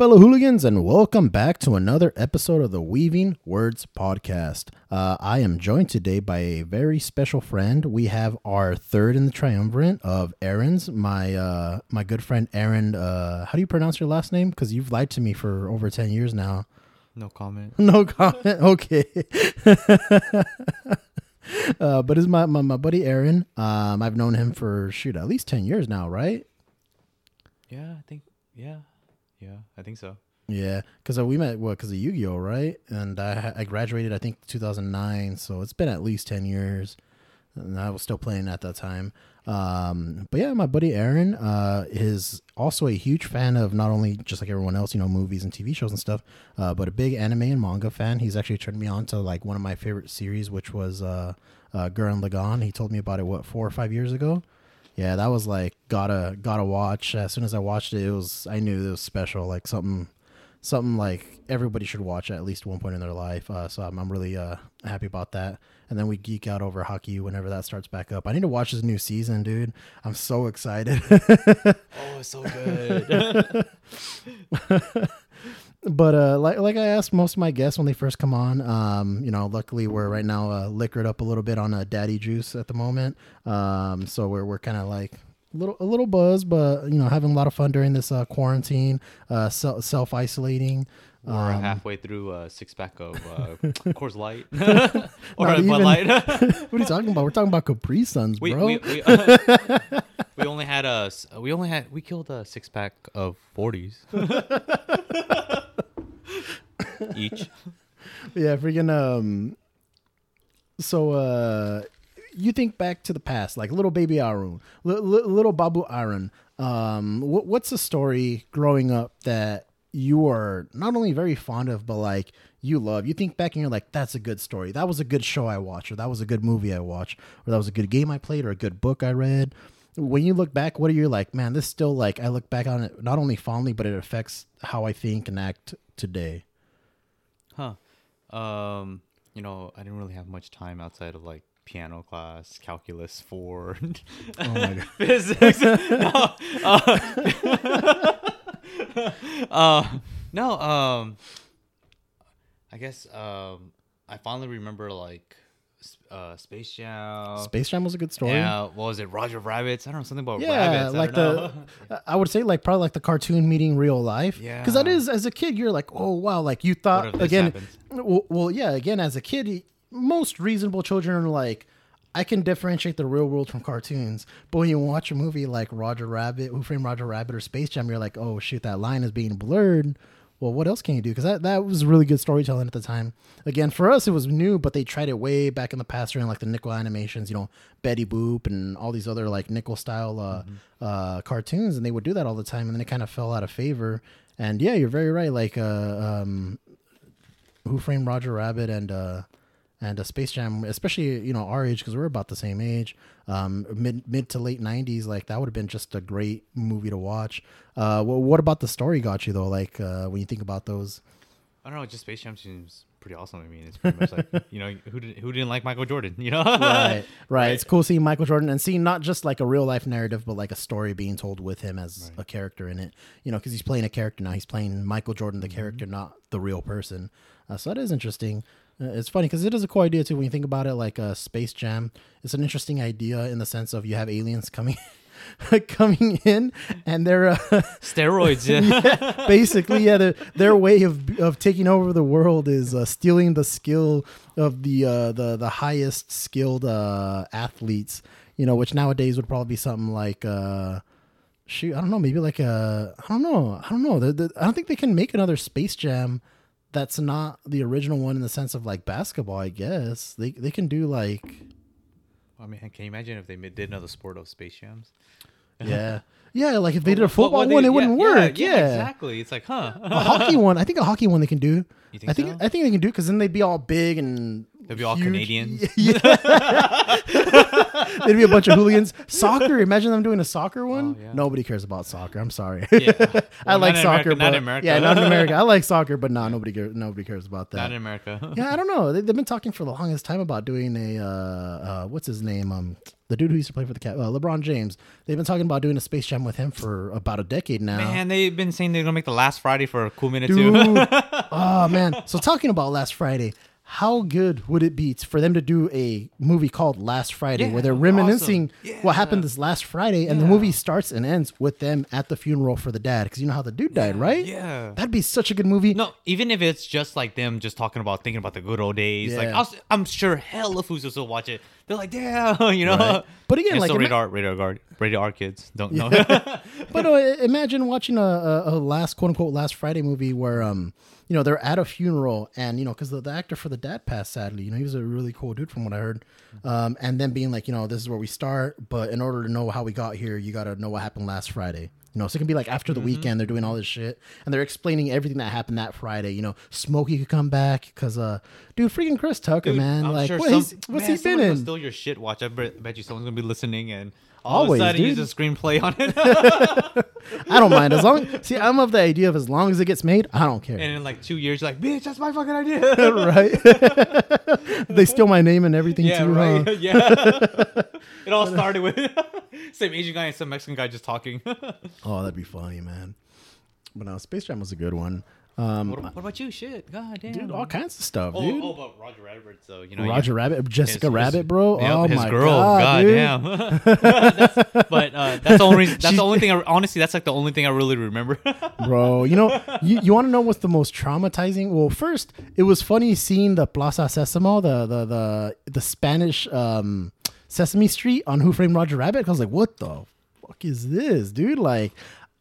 Hello, fellow hooligans, and welcome back to another episode of the Weaving Words podcast. Uh, I am joined today by a very special friend. We have our third in the triumvirate of Aaron's, my uh, my good friend Aaron. Uh, how do you pronounce your last name? Because you've lied to me for over ten years now. No comment. No comment. Okay. uh, but it's my, my my buddy Aaron. Um, I've known him for shoot at least ten years now, right? Yeah, I think. Yeah, yeah, I think so. Yeah, because we met what because of Yu Gi Oh, right? And I I graduated I think 2009, so it's been at least 10 years, and I was still playing at that time. Um, but yeah, my buddy Aaron uh, is also a huge fan of not only just like everyone else, you know, movies and TV shows and stuff, uh, but a big anime and manga fan. He's actually turned me on to like one of my favorite series, which was uh, uh, Gurren Lagann. He told me about it what four or five years ago. Yeah, that was like gotta gotta watch. As soon as I watched it, it was I knew it was special, like something something like everybody should watch at least one point in their life. Uh, so I'm, I'm really uh, happy about that. And then we geek out over hockey whenever that starts back up. I need to watch this new season, dude. I'm so excited. Oh, it's so good. but uh, like like I asked most of my guests when they first come on, um, you know, luckily we're right now uh, liquored up a little bit on uh, daddy juice at the moment. Um, so we're we're kind of like a little a little buzz, but you know, having a lot of fun during this uh, quarantine, uh, self isolating. We're Um, halfway through a six pack of uh, Coors Light or Bud. Light. what are you talking about? We're talking about Capri Suns, we bro. we we, uh, we only had a s- we only had we killed a six pack of forties each. Yeah, freaking um so uh you think back to the past, like little baby Arun, li- li- little Babu Arun. Um what, what's a story growing up that you are not only very fond of but like you love. You think back and you're like that's a good story. That was a good show I watched or that was a good movie I watched or that was a good game I played or a good book I read. When you look back, what are you like, man, this still like I look back on it not only fondly but it affects how I think and act today. Huh. Um, you know, I didn't really have much time outside of like piano class, calculus four, Oh my god. physics. no, uh, uh, no. Um, I guess um, I finally remember like uh, Space Jam. Space Jam was a good story. Yeah, what was it? Roger Rabbits. I don't know something about Yeah, rabbits. I like don't the. I would say like probably like the cartoon meeting real life. Yeah. because that is as a kid you're like, oh wow, like you thought again. Well, well, yeah, again as a kid, most reasonable children are like. I can differentiate the real world from cartoons, but when you watch a movie like Roger Rabbit, Who Framed Roger Rabbit, or Space Jam, you're like, oh shoot, that line is being blurred. Well, what else can you do? Because that, that was really good storytelling at the time. Again, for us, it was new, but they tried it way back in the past during like the Nickel animations, you know, Betty Boop and all these other like Nickel style uh, uh, cartoons, and they would do that all the time, and then it kind of fell out of favor. And yeah, you're very right. Like, uh, um, Who Framed Roger Rabbit and uh, and uh, Space Jam, especially you know our age because we're about the same age, um, mid mid to late '90s. Like that would have been just a great movie to watch. Uh, what, what about the story got you though? Like uh, when you think about those, I don't know. Just Space Jam seems pretty awesome. I mean, it's pretty much like you know who did, who didn't like Michael Jordan? You know, right, right. It's cool seeing Michael Jordan and seeing not just like a real life narrative, but like a story being told with him as a character in it. You know, because he's playing a character now. He's playing Michael Jordan, the character, not the real person. Uh, so that is interesting. Uh, it's funny because it is a cool idea too when you think about it. Like a Space Jam, it's an interesting idea in the sense of you have aliens coming. coming in and they're uh, steroids. Yeah. basically yeah their, their way of of taking over the world is uh, stealing the skill of the uh, the the highest skilled uh, athletes you know which nowadays would probably be something like uh shoot i don't know maybe like a i don't know i don't know the, the, i don't think they can make another space jam that's not the original one in the sense of like basketball i guess they they can do like I mean, can you imagine if they did another sport of Space Jams? yeah yeah like if they did a football they- one it yeah, wouldn't yeah, work yeah, exactly. It's like, huh? a hockey one i think a hockey one they can do You think I think so? I think they can do because then they'd be all big and They'd be all huge. Canadians. Yeah. They'd be a bunch of hooligans. Soccer. Imagine them doing a soccer one. Oh, yeah. Nobody cares about soccer. I'm sorry. Yeah. I like soccer, America- not but in America. yeah, not in America. I like soccer, but nah, nobody cares. Nobody cares about that. Not in America. yeah, I don't know. They, they've been talking for the longest time about doing a uh, uh, what's his name? Um, the dude who used to play for the cat, uh, LeBron James. They've been talking about doing a Space Jam with him for about a decade now. Man, they've been saying they're gonna make the last Friday for a cool minute Dude. too. oh man. So talking about last Friday, how good would it be for them to do a movie called Last Friday Yeah, where they're reminiscing awesome. what happened this last Friday and the movie starts and ends with them at the funeral for the dad because you know how the dude died, right? yeah. That'd be such a good movie. No, even if it's just like them just talking about thinking about the good old days, like I'll, s- I'm sure hell of who's will watch it. They're like, yeah, you know. Right. But again, And like, so ima- rated R, rated R, R kids don't know. But uh, imagine watching a, a, a last quote unquote last Friday movie where um you know they're at a funeral and you know because the, the actor for the dad passed sadly you know he was a really cool dude from what I heard um and then being like you know this is where we start but in order to know how we got here you got to know what happened last Friday you know so it can be like after the weekend they're doing all this shit and they're explaining everything that happened that Friday you know Smokey could come back because uh dude freaking Chris Tucker Dude, man I'm like sure what some- what's man, he been in Steal your shit. Watch. I bet, bet you someone's gonna be listening, and all Always, of a sudden dude. use a screenplay on it. I don't mind as long see I'm of the idea of as long as it gets made I don't care and in like two years, you're like, bitch, that's my fucking idea. right they steal my name and everything yeah, too huh? right. yeah. it all started with same Asian guy and some Mexican guy just talking. Oh, that'd be funny, man. But no, Space Jam was a good one. Um, what about you? Shit, god damn. dude, all kinds of stuff, Oh, dude. oh, but Roger Rabbit. So you know, Roger yeah. Rabbit, Jessica His- Rabbit, bro. yep, oh his my girl, god, dude. damn. that's, but uh, that's the only reason, that's the only thing. I, honestly, that's like the only thing I really remember. bro. You know, you, you want to know what's the most traumatizing? Well, first, it was funny seeing the Plaza Sesamo, the the the the Spanish um, Sesame Street on Who Framed Roger Rabbit. I was like, what the fuck is this, dude? Like,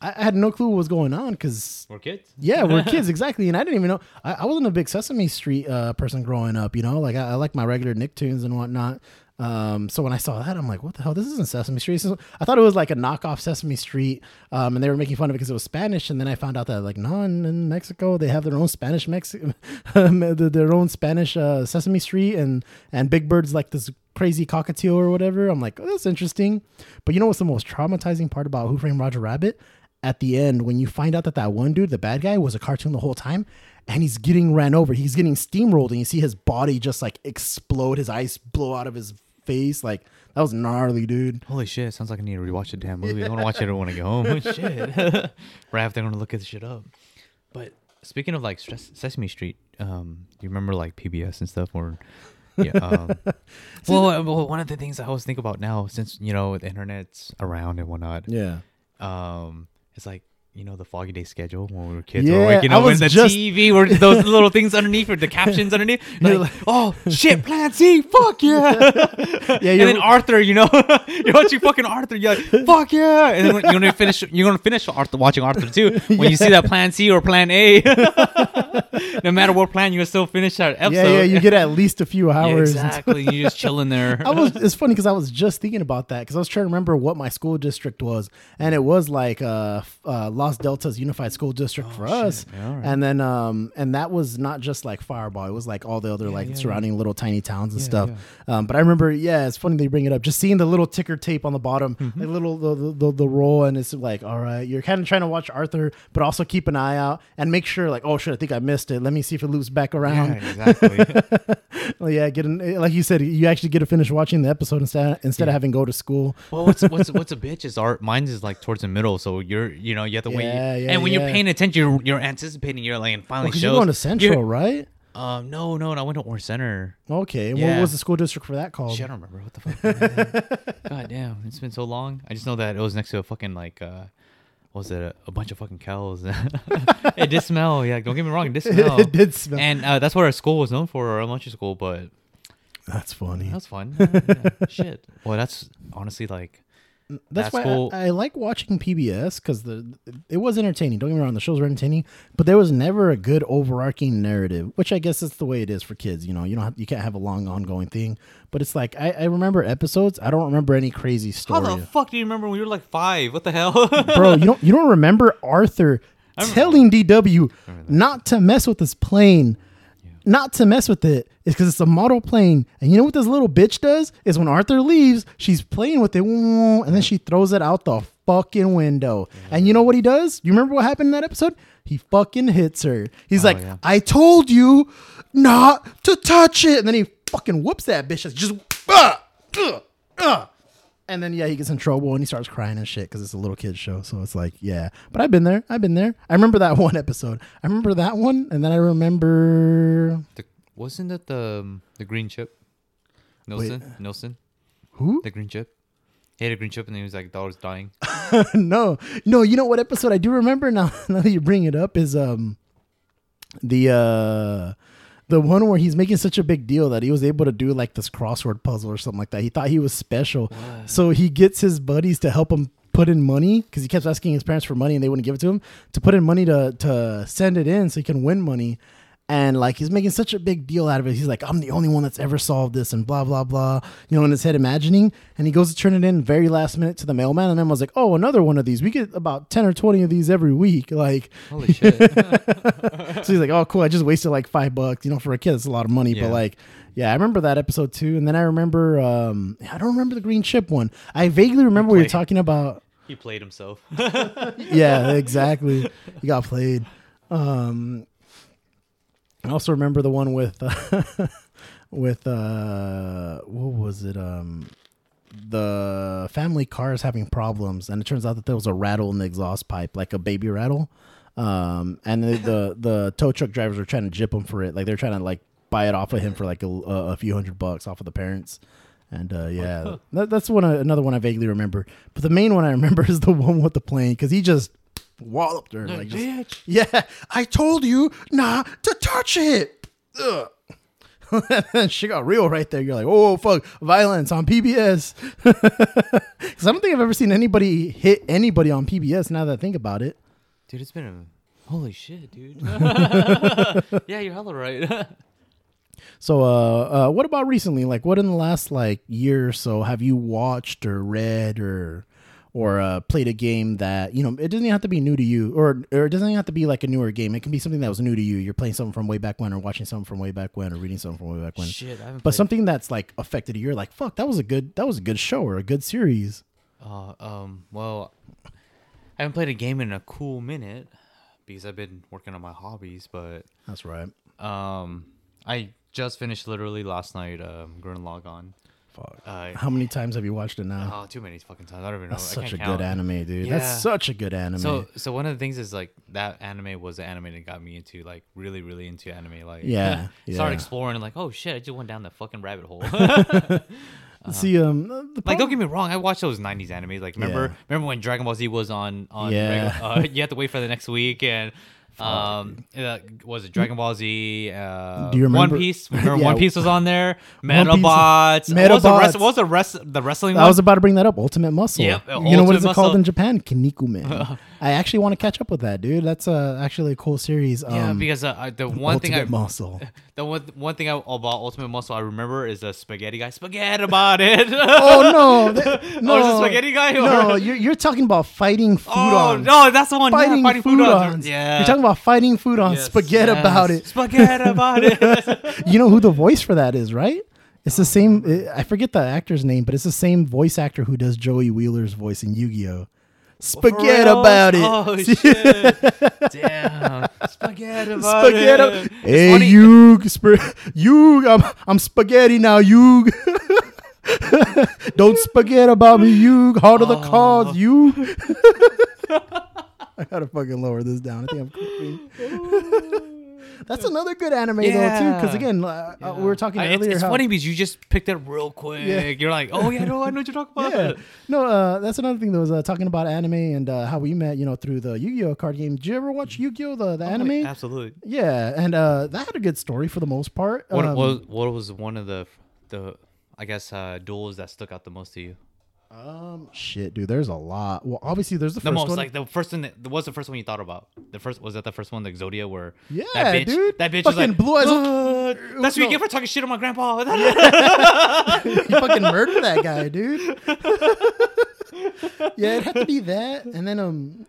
I, I had no clue what was going on because We're kids. Yeah, we're kids exactly, and I didn't even know. I, I wasn't a big Sesame Street uh, person growing up. You know, like I, I like my regular Nicktoons and whatnot. Um, so when I saw that, I'm like, what the hell? This isn't Sesame Street. I thought it was like a knockoff Sesame Street, um, and they were making fun of it because it was Spanish. And then I found out that like, no, in, in Mexico they have their own Spanish Mexican, their own Spanish uh, Sesame Street, and and Big Bird's like this crazy cockatiel or whatever. I'm like, oh, that's interesting. But you know what's the most traumatizing part about Who Framed Roger Rabbit? At the end, when you find out that that one dude, the bad guy, was a cartoon the whole time, and he's getting ran over, he's getting steamrolled, and you see his body just like explode, his eyes blow out of his face. Like that was gnarly, dude. Holy shit! Sounds like I need to rewatch the damn movie. I want to watch it when I get home. shit. right after I'm gonna look at this shit up. But speaking of like Sesame Street, um, you remember like PBS and stuff, or yeah. Um, well, well, one of the things I always think about now, since you know the internet's around and whatnot, Yeah. um, it's like you know the Foggy Day schedule when we were kids. Yeah, like, you I know, when the just- TV or those little things underneath or the captions underneath. Like, oh shit, Plan C, fuck yeah. Yeah, and then Arthur, you know, you're watching fucking Arthur. You're like, fuck yeah. And then you're gonna finish. You're gonna finish Arthur watching Arthur too. When you see that Plan C or Plan A, no matter what plan, you still finish that episode. yeah, yeah, you get at least a few Yeah, hours. exactly. You're just chilling there. I was. It's funny because I was just thinking about that because I was trying to remember what my school district was, and it was like uh, uh Los Deltas Unified School District for us, Oh, Yeah, all right. and then um and that was not just like Fireball, it was like all the other like yeah, surrounding little tiny towns and Yeah, stuff. Um, but I remember, yeah, it's funny they bring it up. Just seeing the little ticker tape on the bottom, Mm-hmm. like little the, the the the roll, and it's like, all right, you're kind of trying to watch Arthur, but also keep an eye out and make sure, like, oh shit, I think I missed it. Let me see if it loops back yeah, around. exactly. Well, yeah, get an, like you said, you actually get to finish watching the episode instead instead of having to go to school. Well, what's what's what's a bitch is art. Mine's is like towards the middle, so you're you know you have to wait. Yeah, yeah, and when yeah. you're paying attention, you're, you're anticipating. You're like, and finally Because shows. you're going to Central, You're- right? Um, no, no, no. I went to Orange Center. Okay. And what Yeah. was the school district for that called? Shit, I don't remember what the fuck. God damn, it's been so long. I just know that it was next to a fucking like uh what was it a, a bunch of fucking cows. it did smell. Yeah, don't get me wrong, it did smell. it did smell. And uh, that's what our school was known for, our elementary school. But That's funny. that was fun. Yeah, shit. Well, that's honestly like That's that why I, I like watching PBS because the it was entertaining. Don't get me wrong, the shows were entertaining, but there was never a good overarching narrative, which I guess is the way it is for kids. You know, you don't have, you can't have a long ongoing thing. But it's like I, I remember episodes. I don't remember any crazy stories. how story, the fuck do you remember when you were like five? What the hell? bro. You don't you don't remember Arthur telling DW not to mess with this plane. Not to mess with it is because it's a model plane, and you know what this little bitch does is when Arthur leaves, she's playing with it, and then she throws it out the fucking window. And you know what he does? You remember what happened in that episode? He fucking hits her. He's like, yeah. "I told you not to touch it," and then he fucking whoops that bitch. Just uh, uh, uh. And then yeah, he gets in trouble and he starts crying and shit because it's a little kid show. So it's like yeah, but I've been there. I've been there. I remember that one episode. I remember that one, and then I remember The, wasn't it the um, the green chip? Nelson. Nelson. who? The green chip. He had a green chip and he was like, "Dollar's dying." no, no. You know what episode I do remember now? Now that you bring it up, is um the uh the one where he's making such a big deal that he was able to do like this crossword puzzle or something like that. He thought he was special, so he gets his buddies to help him put in money because he kept asking his parents for money and they wouldn't give it to him to put in money to to send it in so he can win money. And like he's making such a big deal out of it. He's like, I'm the only one that's ever solved this, and blah blah blah. You know, in his head imagining. And he goes to turn it in very last minute to the mailman, and then was like, Oh, another one of these. We get about ten or twenty of these every week. Like, Holy shit! so he's like, Oh, cool. I just wasted like five bucks. You know, for a kid, it's a lot of money. Yeah. But like, yeah, I remember that episode too. And then I remember, um, I don't remember the green chip one. I vaguely remember we were talking about. he played himself. yeah, exactly. He got played. Um, I also remember the one with uh, with uh, what was it? Um, the family car is having problems, and it turns out that there was a rattle in the exhaust pipe, like a baby rattle. Um, and the, the the tow truck drivers were trying to jip him for it, like they're trying to like buy it off of him for like a, a few hundred bucks off of the parents. And uh, yeah, that, that's one I- another one I vaguely remember. But the main one I remember is the one with the plane because he just walloped her. Like, just, yeah, I told you not to touch it. Ugh. and she got real right there. You're like, oh fuck, violence on PBS. Because I don't think I've ever seen anybody hit anybody on PBS. Now that I think about it, Dude, it's been a holy shit, dude. yeah, you're hella right. So, uh, uh, what about recently? Like, what in the last like year or so have you watched or read or or uh, played a game that you know it doesn't even have to be new to you, or or it doesn't even have to be like a newer game. It can be something that was new to you. You're playing something from way back when, or watching something from way back when, or reading something from way back when. shit, I haven't. But played- something that's like affected you. You're like, fuck, that was a good that was a good show or a good series. Uh, um, well, I haven't played a game in a cool minute because I've been working on my hobbies. But That's right. um, I just finished literally last night. Um, Gurren Lagann. Fuck. Uh, How many times have you watched it now? oh, too many fucking times. I don't even know. That's I such a count. good anime, dude. Yeah. That's such a good anime. So, so one of the things is like that anime was the anime that got me into like really, really into anime. Like, Yeah, started exploring and like, oh shit, I just went down the fucking rabbit hole. See, um, the like, don't get me wrong, I watched those '90s animes. Like, remember, Yeah. remember when Dragon Ball Z was on on? Yeah. uh, you had to wait for the next week and. Um, uh, was it Dragon Ball Z? Uh, Do you remember- One Piece? Remember Yeah. One Piece was on there. Piece- Medabots. What was the rest? What was the rest? The wrestling I one? was about to bring that up. Ultimate Muscle. Yep, you know what Ultimate is it called in Japan? Kinnikuman. I actually want to catch up with that, dude. That's uh, actually a cool series. Um, yeah, because uh, the one thing I Ultimate Muscle. The one, one thing I, about Ultimate Muscle I remember is the spaghetti guy. Spaghetti about it. oh no, Th- no, Oh, is it spaghetti guy? Or? No, you're, you're talking about fighting food Oh on. no, that's the one. Fighting, yeah, fighting food, on. on. Yeah, You're talking about Fighting Foodon. Yes, Spaghetti yes. about it. Spaghetti about it. You know who the voice for that is, right? It's the same. I forget the actor's name, but it's the same voice actor who does Joey Wheeler's voice in Yu-Gi-Oh. Spaghetti about it. Oh shit! Damn, spaghetti about spaghetti. it. Hey, funny- Yug, sp- Yug, I'm, I'm spaghetti now, Yug. Don't spaghetti about me, Yug. Heart of the cause, Yug. I gotta fucking lower this down. I think I'm creeping. That's another good anime though too, because again, uh, uh, we were talking I- it's, earlier. it's how, funny because you just picked it real quick. Yeah. You're like, oh yeah, no, I know what you're talking about. Yeah, no, uh, that's another thing that was uh, talking about anime and uh, how we met. You know, through the Yu-Gi-Oh card game. Did you ever watch Yu-Gi-Oh the, the Oh, anime? absolutely. Yeah, and uh, that had a good story for the most part. What Um, was what was one of the the I guess uh, duels that stuck out the most to you? Um, shit, dude. There's a lot. Well, obviously, there's the The first most one. like the first one. That, was the first one you thought about? The first was that the first one, the Exodia, where Yeah, that bitch, dude. that bitch was like, Blue Eyes- "Uh, that's what you get for talking shit on my grandpa. you fucking murdered that guy, dude. yeah, it had to be that, and then um,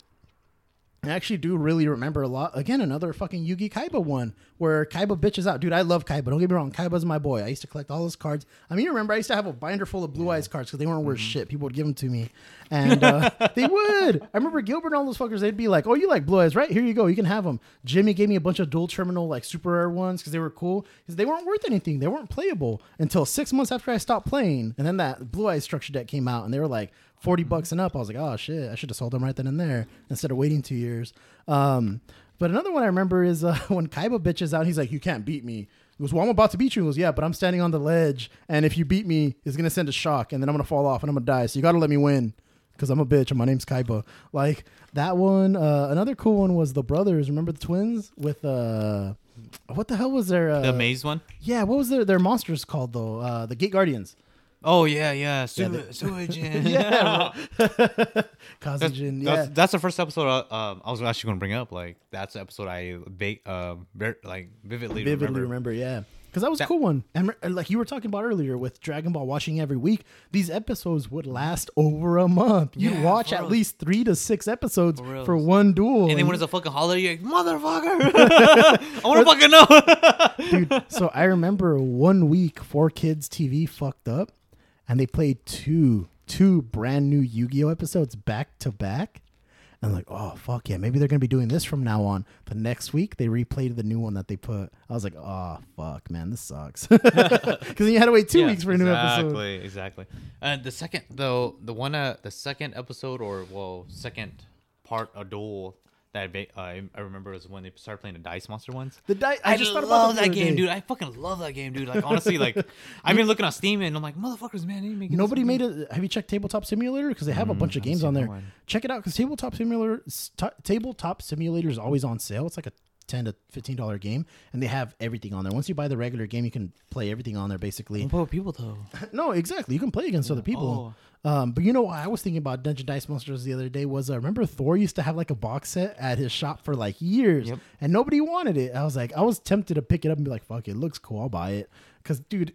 I actually do really remember a lot. Again, another fucking Yugi Kaiba one where Kaiba bitches out. Dude, I love Kaiba. Don't get me wrong. Kaiba's my boy. I used to collect all his cards. I mean, you remember I used to have a binder full of Blue Eyes cards because they weren't worth shit. People would give them to me. And uh, they would. I remember Gilbert and all those fuckers, they'd be like, oh, you like Blue Eyes, right? Here you go. You can have them. Jimmy gave me a bunch of Duel Terminal, like super rare ones because they were cool. Because they weren't worth anything. They weren't playable until six months after I stopped playing. And then that Blue Eyes structure deck came out and they were like, 40 bucks and up. I was like, oh shit, I should have sold them right then and there instead of waiting two years. Um, but another one I remember is uh, when Kaiba bitches out, he's like, you can't beat me. He goes, well, I'm about to beat you. He goes, yeah, but I'm standing on the ledge. And if you beat me, it's going to send a shock and then I'm going to fall off and I'm going to die. So you got to let me win because I'm a bitch and my name's Kaiba. Like that one. Uh, another cool one was the brothers. Remember the twins with, uh, what the hell was their, uh, the maze one. yeah, what was their, their monsters called though? Uh, the Gate Guardians. Oh yeah, yeah. Su- the- sewage. Yeah. That's, yeah. that's, that's the first episode I, um, I was actually going to bring up. Like that's the episode I ba- uh, ver- like vividly, vividly remember. remember, yeah. Because that was a cool one. And like you were talking about earlier with Dragon Ball watching every week, these episodes would last over a month. You'd Yeah, watch at reals. least three to six episodes For for, one duel. And then when it's a fucking holiday, you're like, motherfucker! I want to fucking know. Dude, so I remember one week, Four Kids TV fucked up, and they played two two brand new Yu-Gi-Oh episodes back to back. And I'm like, oh fuck yeah, maybe they're gonna be doing this from now on. The next week they replayed the new one that they put. I was like, oh fuck, man, this sucks. Because then you had to wait two Yeah, weeks for a new episode. Exactly, exactly. And the second, though, the one, uh, the second episode, or well, second part of Duel that I, ba- uh, I I remember was when they started playing the Dice Monster ones. The Dice. I I, just just thought love about that game, day. dude. I fucking love that game, dude. Like honestly, like I've been looking on Steam and I'm like, motherfuckers, man, they ain't making Nobody fucking- made it. Have you checked Tabletop Simulator? Because they have a bunch of games on there. one. Check it out because Tabletop Simulator, t- Tabletop Simulator is always on sale. It's like a ten to fifteen dollar game, and they have everything on there. Once you buy the regular game, you can play everything on there basically. What about people though? no, exactly. You can play against other people. Um, but you know what I was thinking about Dungeon Dice Monsters the other day was uh, remember Thor used to have like a box set at his shop for like years, Yep. and nobody wanted it. I was like, I was tempted to pick it up and be like, "Fuck, it looks cool. I'll buy it." Because dude,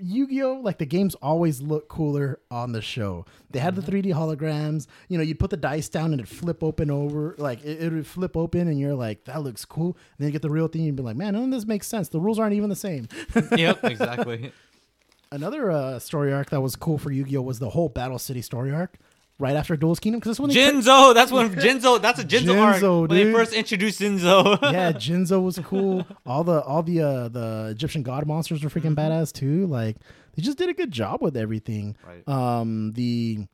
Yu-Gi-Oh! Like the games always look cooler on the show. They had the 3D holograms. You know, you'd put the dice down and it'd flip open over. Like it, it would flip open, and you're like, "That looks cool." And then you get the real thing, and you'd be like, "Man, none of this makes sense. The rules aren't even the same." yep, exactly. Another uh, story arc that was cool for Yu-Gi-Oh was the whole Battle City story arc right after Duelist Kingdom because that's when Jinzo, that's when Jinzo, that's a Jinzo, arc. Jinzo, When they first introduced Jinzo. yeah, Jinzo was cool. All the all the uh, the Egyptian god monsters were freaking badass too. Like they just did a good job with everything. Right. Um, the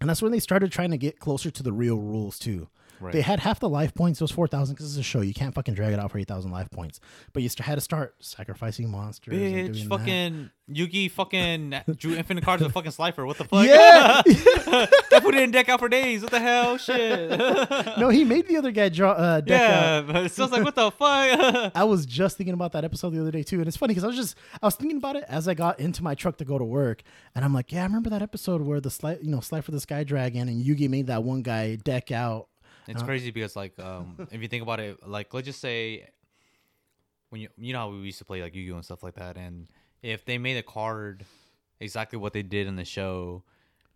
and that's when they started trying to get closer to the real rules too. Right. They had half the life points. It was four thousand because it's a show. You can't fucking drag it out for eight thousand life points. But you st- had to start sacrificing monsters. and Bitch, doing that. fucking Yugi fucking drew infinite cards with fucking Slifer. What the fuck? Yeah. I put it in deck out for days. What the hell? Shit. no, he made the other guy draw uh, deck out. yeah, but it's just like, what the fuck? I was just thinking about that episode the other day too, and it's funny because I was just I was thinking about it as I got into my truck to go to work, and I'm like, yeah, I remember that episode where the slide, you know, Slifer the Sky Dragon, and Yugi made that one guy deck out. It's crazy because like um if you think about it, like let's just say when you you know how we used to play like Yu-Gi-Oh and stuff like that, and if they made a card exactly what they did in the show,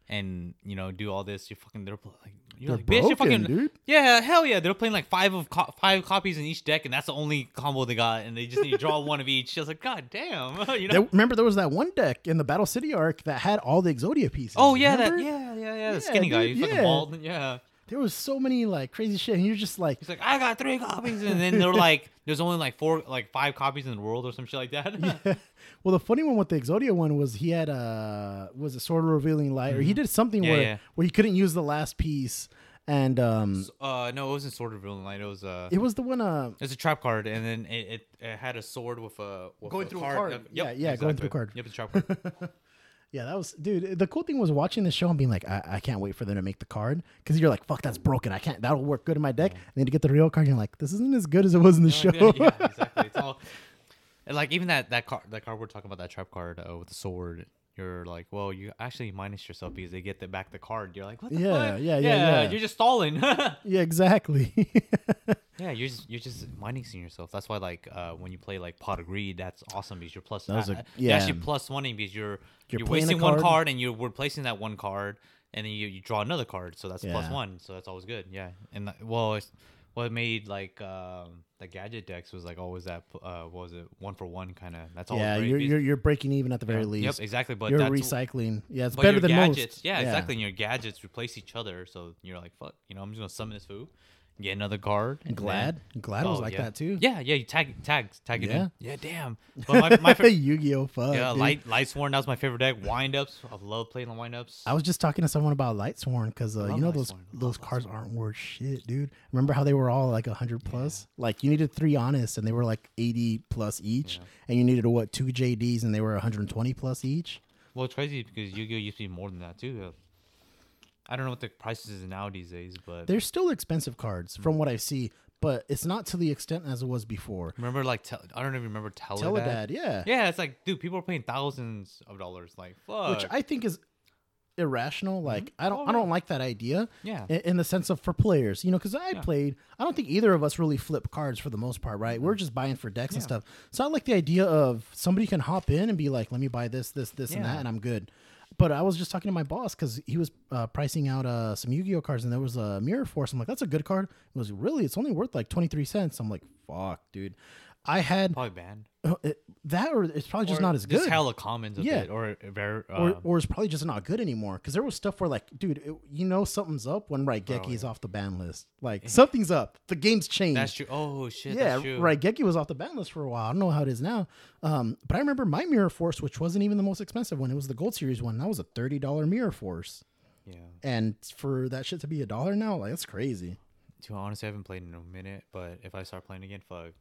and you know do all this, you're fucking they're like you're They're like bitch, you're broken, fucking dude. yeah, hell yeah, they're playing like five of co- five copies in each deck, and that's the only combo they got, and they just need to draw one of each. I was like, god damn, you know. There, remember there was that one deck in the Battle City arc that had all the Exodia pieces. Oh yeah, remember? that yeah yeah yeah the Yeah, skinny guy, dude, he's fucking bald, yeah. There was so many like crazy shit, and you're just like, He's like, I got three copies, and then they're like, there's only like four, like five copies in the world or some shit like that. well, the funny one with the Exodia one was he had a was a sword of revealing light, or he did something Mm-hmm. Yeah, where yeah. where he couldn't use the last piece, and um uh, no, it wasn't Sword of Revealing Light. It was uh, it was the one uh it's a trap card, and then it, it, it had a sword with a with Going a through a card. card. Uh, Yeah, yep, yeah, going through a card. Yep, it's a trap card. Yeah, that was dude. The cool thing was watching the show and being like, I, I can't wait for them to make the card because you're like, fuck, that's broken. I can't. That'll work good in my deck. And then to get the real card, you're like, this isn't as good as it was in the show. yeah, yeah, exactly. It's all and like even that that card that card we're talking about that trap card uh, with the sword. You're like, well, you actually minus yourself because they get the back the card. You're like, what the Yeah, fuck? yeah, yeah, yeah. You're just stalling. yeah, exactly. Yeah, you're just you're just minusing yourself. That's why like uh, when you play like Pot of Greed, that's awesome because you're plus. That was a- uh, yeah. You're actually plus one because you're You're you're, wasting one card. card and you're replacing that one card and then you, you draw another card, so that's Yeah. one, so that's always good. Yeah, and that- well, it's, what made like um, the gadget decks was like always that uh, what was it one for one kind of. That's all. yeah, you're, you're you're breaking even at the very yeah, least. Yep, exactly. But you're recycling. Yeah, it's better your than gadgets, most. Yeah, exactly. And your gadgets replace each other, so you're like, fuck, you know, I'm just gonna summon this food, get another card. and then- Glad, Glad was Oh, like yeah. that too. Yeah, yeah. You tag, tag, tag it Yeah. in. Yeah, damn. But my, my fa- Yu-Gi-Oh! Fuck. yeah, dude. light, light sworn. That was my favorite deck. Windups. I love playing the windups. I was just talking to someone about Lightsworn because uh, love you know those Lightsworn. Love those cards aren't worth shit, dude. Remember how they were all like hundred plus? Like you needed three honest, and they were like eighty plus each, and you needed what two JDs, and they were one hundred and twenty plus each. Well, it's crazy because Yu-Gi-Oh used to be more than that too. I don't know what the prices is now these days, but They're still expensive cards from what I see, but it's not to the extent as it was before. remember like tel- I don't even remember Teledad. Teledad, yeah, Yeah, it's like dude, people are paying thousands of dollars. Like fuck. which I think is irrational. Mm-hmm. Like I don't, Oh, I don't like that idea. yeah. in, in the sense of for players, you know, because I played. I don't think either of us really flip cards for the most part, right? We're just buying for decks and Yeah. stuff. So I like the idea of somebody can hop in and be like, "Let me buy this, this, this, and Yeah. that," and I'm good. But I was just talking to my boss because he was uh, pricing out uh, some Yu-Gi-Oh cards, and there was a Mirror Force. I'm like, "That's a good card." He was really, it's only worth like 23 cents. I'm like, "Fuck, dude." I had Probably banned. It, that, or it's probably just Or not as good hella commons of Yeah. it, or very. Uh, or, or it's probably just not good anymore. Because there was stuff where, like, dude, it, you know something's up when Raigeki is off the ban list. Like, something's up. The game's changed. that's true. Oh shit. yeah. Raigeki was off the ban list for a while. I don't know how it is now. Um, but I remember my Mirror Force, which wasn't even the most expensive one. It was the Gold Series one. That was a thirty dollar Mirror Force, Yeah. and for that shit to be a dollar now, like that's crazy. To be honest, I haven't played in a minute, but if I start playing again, fuck.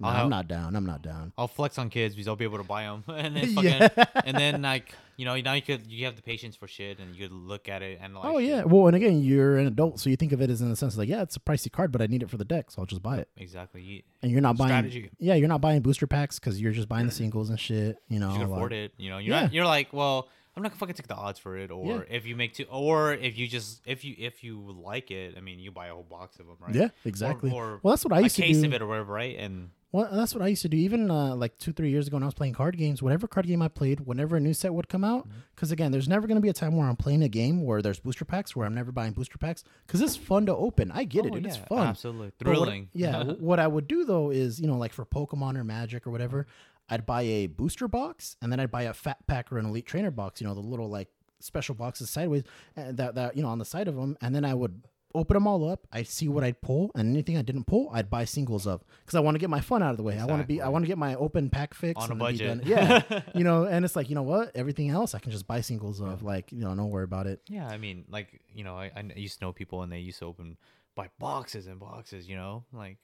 No, I'll I'm not down. I'm not down. I'll flex on kids because I'll be able to buy them, and then Yeah. and then like you know now you could you have the patience for shit, and you could look at it and like oh yeah. Well, and again, you're an adult, so you think of it as in the sense of like, yeah, it's a pricey card, but I need it for the deck, so I'll just buy it. exactly. You, And you're not buying, Strategy. yeah, you're not buying booster packs because you're just buying the singles and shit. You know, you can like- afford it. You know, you're Yeah. not, you're like, well, I'm not gonna fucking take the odds for it, or Yeah. if you make two, or if you just if you if you like it, I mean, you buy a whole box of them, right? Yeah, exactly. Or, well, that's what I used to case do. of it or whatever, right? And Well, that's what I used to do. Even uh, like two, three years ago, when I was playing card games, whatever card game I played, whenever a new set would come out, Mm-hmm. because again, there's never going to be a time where I'm playing a game where there's booster packs, where I'm never buying booster packs, because it's fun to open. I get it, Oh, dude. It's fun. absolutely But what- thrilling. yeah. what I would do though is, you know, like for Pokemon or Magic or whatever, I'd buy a booster box and then I'd buy a Fat Pack or an Elite Trainer box. You know, the little like special boxes sideways and that that you know on the side of them, and then I would open them all up. I'd see what I'd pull, and anything I didn't pull, I'd buy singles of because I want to get my fun out of the way. I want to be, I want to get my open pack fix On a and then be budget. done. Yeah, you know, and it's like you know what, everything else I can just buy singles of. Like you know, don't worry about it. Yeah, I mean, like you know, I, I used to know people and they used to open buy boxes and boxes. You know, like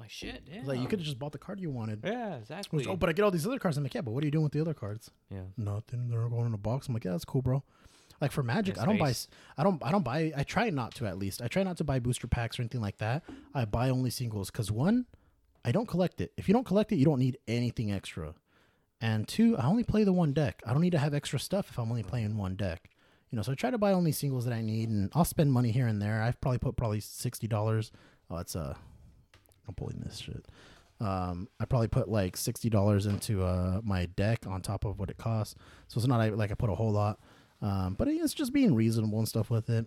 like shit. Yeah, Like you could have just bought the card you wanted. Yeah, oh, exactly. Oh, but I get all these other cards. I'm like, yeah, but what are you doing with the other cards? yeah, Nothing. They're going in a box. I'm like, yeah, that's cool, bro. Like for Magic, I don't buy. I don't. I don't buy. I try not to at least. I try not to buy booster packs or anything like that. I buy only singles because one, I don't collect it. If you don't collect it, you don't need anything extra. And two, I only play the one deck. I don't need to have extra stuff if I'm only playing one deck. You know, so I try to buy only singles that I need, and I'll spend money here and there. I've probably put probably sixty dollars. Oh, it's uh, I'm pulling this shit. Um, I probably put like sixty dollars into uh my deck on top of what it costs. So it's not like I put a whole lot. Um, but it's just being reasonable and stuff with it.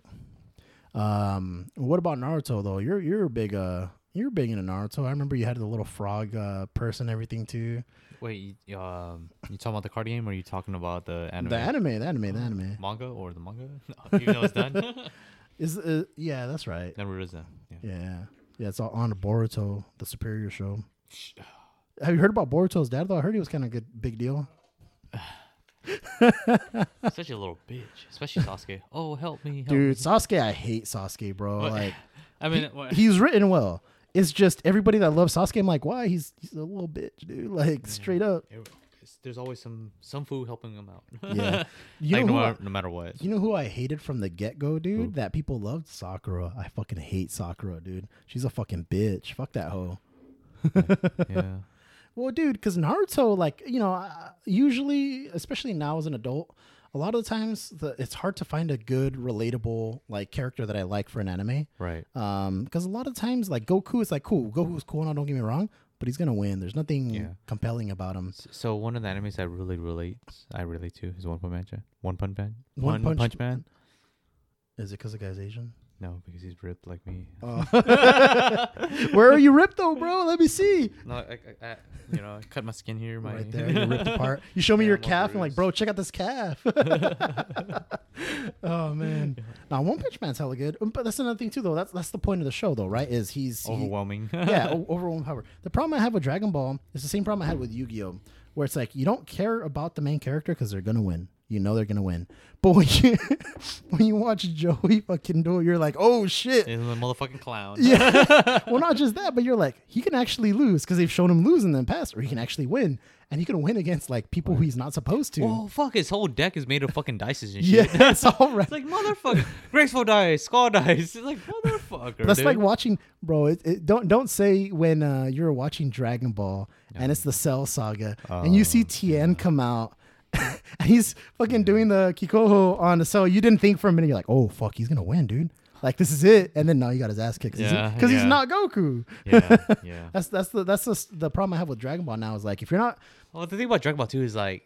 Um, what about Naruto though? You're you're a big uh you're big into Naruto. I remember you had the little frog uh purse and everything too. Wait, you, um, you talking about the card game, or are you talking about the anime? The anime, the anime, the anime manga or the manga? No, even though it's done. is uh, yeah, that's right. Never is done. Yeah. Yeah, yeah, it's all on Boruto, the Superior Show. Have you heard about Boruto's dad though? I heard he was kind of good, big deal. Such a little bitch, especially Sasuke. Oh, help me, help Dude, me. Sasuke, I hate Sasuke, bro. What? Like I mean, what- he's written well. It's just everybody that loves Sasuke. I'm like, why? He's he's a little bitch, dude. Like straight up. there's always some some food helping him out. Yeah. You like know no, who I- matter, no matter what. You know who I hated from the get go, dude? Who? That people loved Sakura. I fucking hate Sakura, dude. She's a fucking bitch. Fuck that hoe. yeah. Well, dude, because Naruto, like, you know, usually, especially now as an adult, a lot of the times the, it's hard to find a good, relatable, like, character that I like for an anime. Right. Um, because a lot of times, like, Goku is like, cool. Goku's cool now, don't get me wrong, but he's gonna win. There's nothing Yeah. compelling about him. So one of the animes I really relate, I relate to is One Punch Man. One Punch Man. One One, Punch- Punch, Man. Is it because the guy's Asian? No, because he's ripped like me. Oh. Where are you ripped though, bro? Let me see. No, I, I, I, you know, I cut my skin here. My Right there, you're ripped apart. You show me Yeah, your I'm calf, and like, bro, check out this calf. oh man. Now, One Punch Man's hella good, Um, but that's another thing too, though. That's that's the point of the show, though, right? Is he's he- overwhelming. yeah, o- overwhelming power. The problem I have with Dragon Ball is the same problem I had with Yu Gi Oh, where it's like you don't care about the main character because they're gonna win. You know they're gonna win, but when you when you watch Joey fucking do it, you're like, oh shit. He's a motherfucking clown. Yeah. well, not just that, but you're like, he can actually lose because they've shown him lose in the past, or he can actually win, and he can win against like people who he's not supposed to. Well, fuck, his whole deck is made of fucking dices and shit. yeah, it's all right. It's like motherfucker, graceful dice, skull dice. It's like motherfucker. That's dude. like watching, bro. It, it, don't don't say when uh, you're watching Dragon Ball and it's the Cell Saga, and you see Oh, Tien come out, he's fucking doing the Kikoho on the Cell. You didn't think for a minute, you're like, oh fuck, he's gonna win, dude. Like this is it, and then now you got his ass kicked because Yeah, he's yeah. not Goku. yeah, yeah. That's that's the that's the, the problem I have with Dragon Ball now is like if you're not Well, the thing about Dragon Ball 2 is like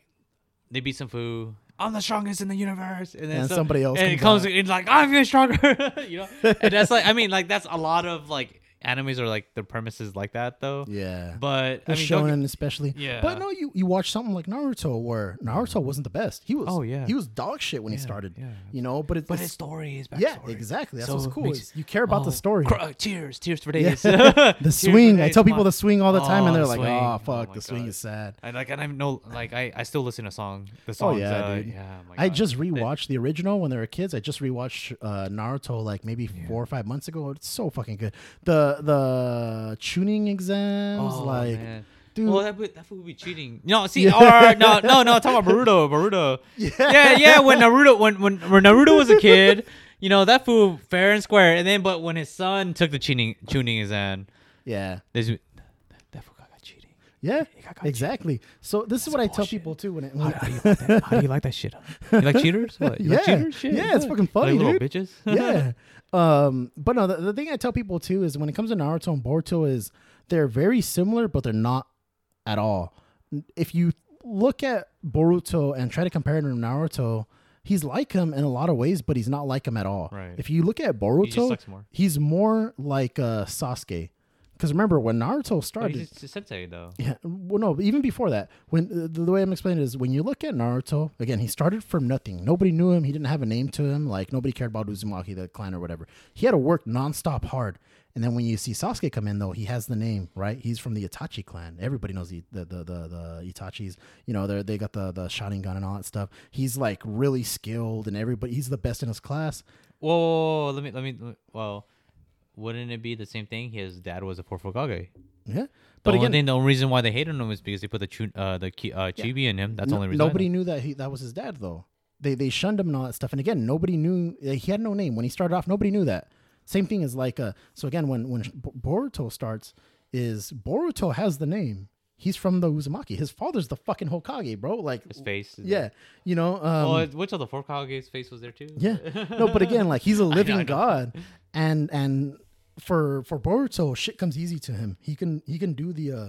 they beat some foo. I'm the strongest in the universe, and then And some- somebody else and it comes comes in like I'm even stronger. you know, and that's like I mean like that's a lot of like animes are like the premises like that though. yeah. But the I mean, shonen especially. Yeah. But no, you, you watch something like Naruto where Naruto wasn't the best. He was Oh, yeah. he was dog shit when he started. yeah. You know, but it's but his story is back. yeah, exactly. That's So what's cool. makes- you care about the Oh, story. cr- tears, tears for Yeah. days. the Tears for swing. I tell people the swing all the time, Oh, and they're the like, swing. "Oh Oh fuck, my the swing God. is sad." And like, and I know, like, I, I still listen to song. The songs. Oh yeah, uh, dude. Yeah, I just rewatched the original when they were kids. I just rewatched uh, Naruto like maybe four or five months ago. It's so fucking good. The the Chunin exams, Oh, like, man. dude, Well, that would, that would be cheating. No, see, Yeah. or no, no, no. Talk about Naruto, Naruto. Yeah, yeah. When Naruto, when when when Naruto was a kid, you know that fool fair and square. And then, but when his son took the Chunin Chunin exam, yeah, there's that, that fool got cheating. Yeah, exactly. So this is what I tell bullshit. people too when it. How, When how do you like that? How do you like that shit? You like cheaters? What? You like Yeah. cheaters? Shit. Yeah, it's what? fucking funny, like little dude. bitches. yeah. Um, but no, the, the thing I tell people too is when it comes to Naruto and Boruto is they're very similar, but they're not at all. If you look at Boruto and try to compare him to Naruto, he's like him in a lot of ways, but he's not like him at all. Right. If you look at Boruto, more. he's more like uh, Sasuke. Because remember when Naruto But started, he's a sensei though. yeah, well, no, even before that, when uh, the, the way I'm explaining it is when you look at Naruto, again, he started from nothing. Nobody knew him. He didn't have a name to him. Like nobody cared about Uzumaki, the clan or whatever. He had to work nonstop hard. And then when you see Sasuke come in, though, he has the name right. He's from the Itachi clan. Everybody knows the the the the, the Itachis. You know, they they got the the Sharingan and all that stuff. He's like really skilled, and everybody. He's the best in his class. Whoa, whoa, whoa, let me let me. Well, wouldn't it be the same thing? His dad was a fourth Hokage. Yeah, But but the only again, thing, the only reason why they hated him is because they put the chu- uh, the ki- uh, chibi in him. That's the only reason. Nobody knew that he that was his dad though. They they shunned him and all that stuff. And again, nobody knew uh, he had no name when he started off. Nobody knew that. Same thing as like uh. So again, when when Boruto starts, is Boruto has the name. He's from the Uzumaki. His father's the fucking Hokage, bro. Like his face. yeah, you know. Um, well, which of the four Hokage's face was there too? yeah. No, but again, like he's a living I know. god, and and for for Boruto, shit comes easy to him. He can he can do the uh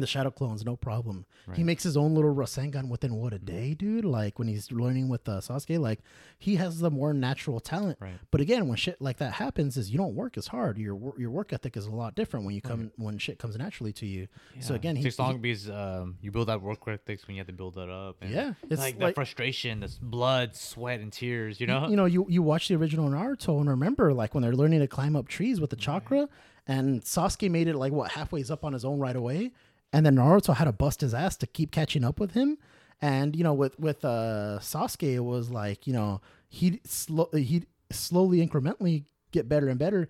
the shadow clones no problem. He makes his own little Rasengan within what a day, dude. Like when he's learning with uh, Sasuke, like he has the more natural talent. Right. But again, when shit like that happens, is you don't work as hard. Your your work ethic is a lot different when you come when shit comes naturally to you. So again, he's he, long because um, you build that work ethics when you have to build that up. And Yeah, it's like, like- that frustration, this blood, sweat, and tears. You know. you know, you you watch the original Naruto and remember like when they're learning to climb up trees with the chakra, and Sasuke made it like what halfway's up on his own right away, and then Naruto had to bust his ass to keep catching up with him. And you know, with with uh, Sasuke, it was like you know he slow he slowly incrementally get better and better,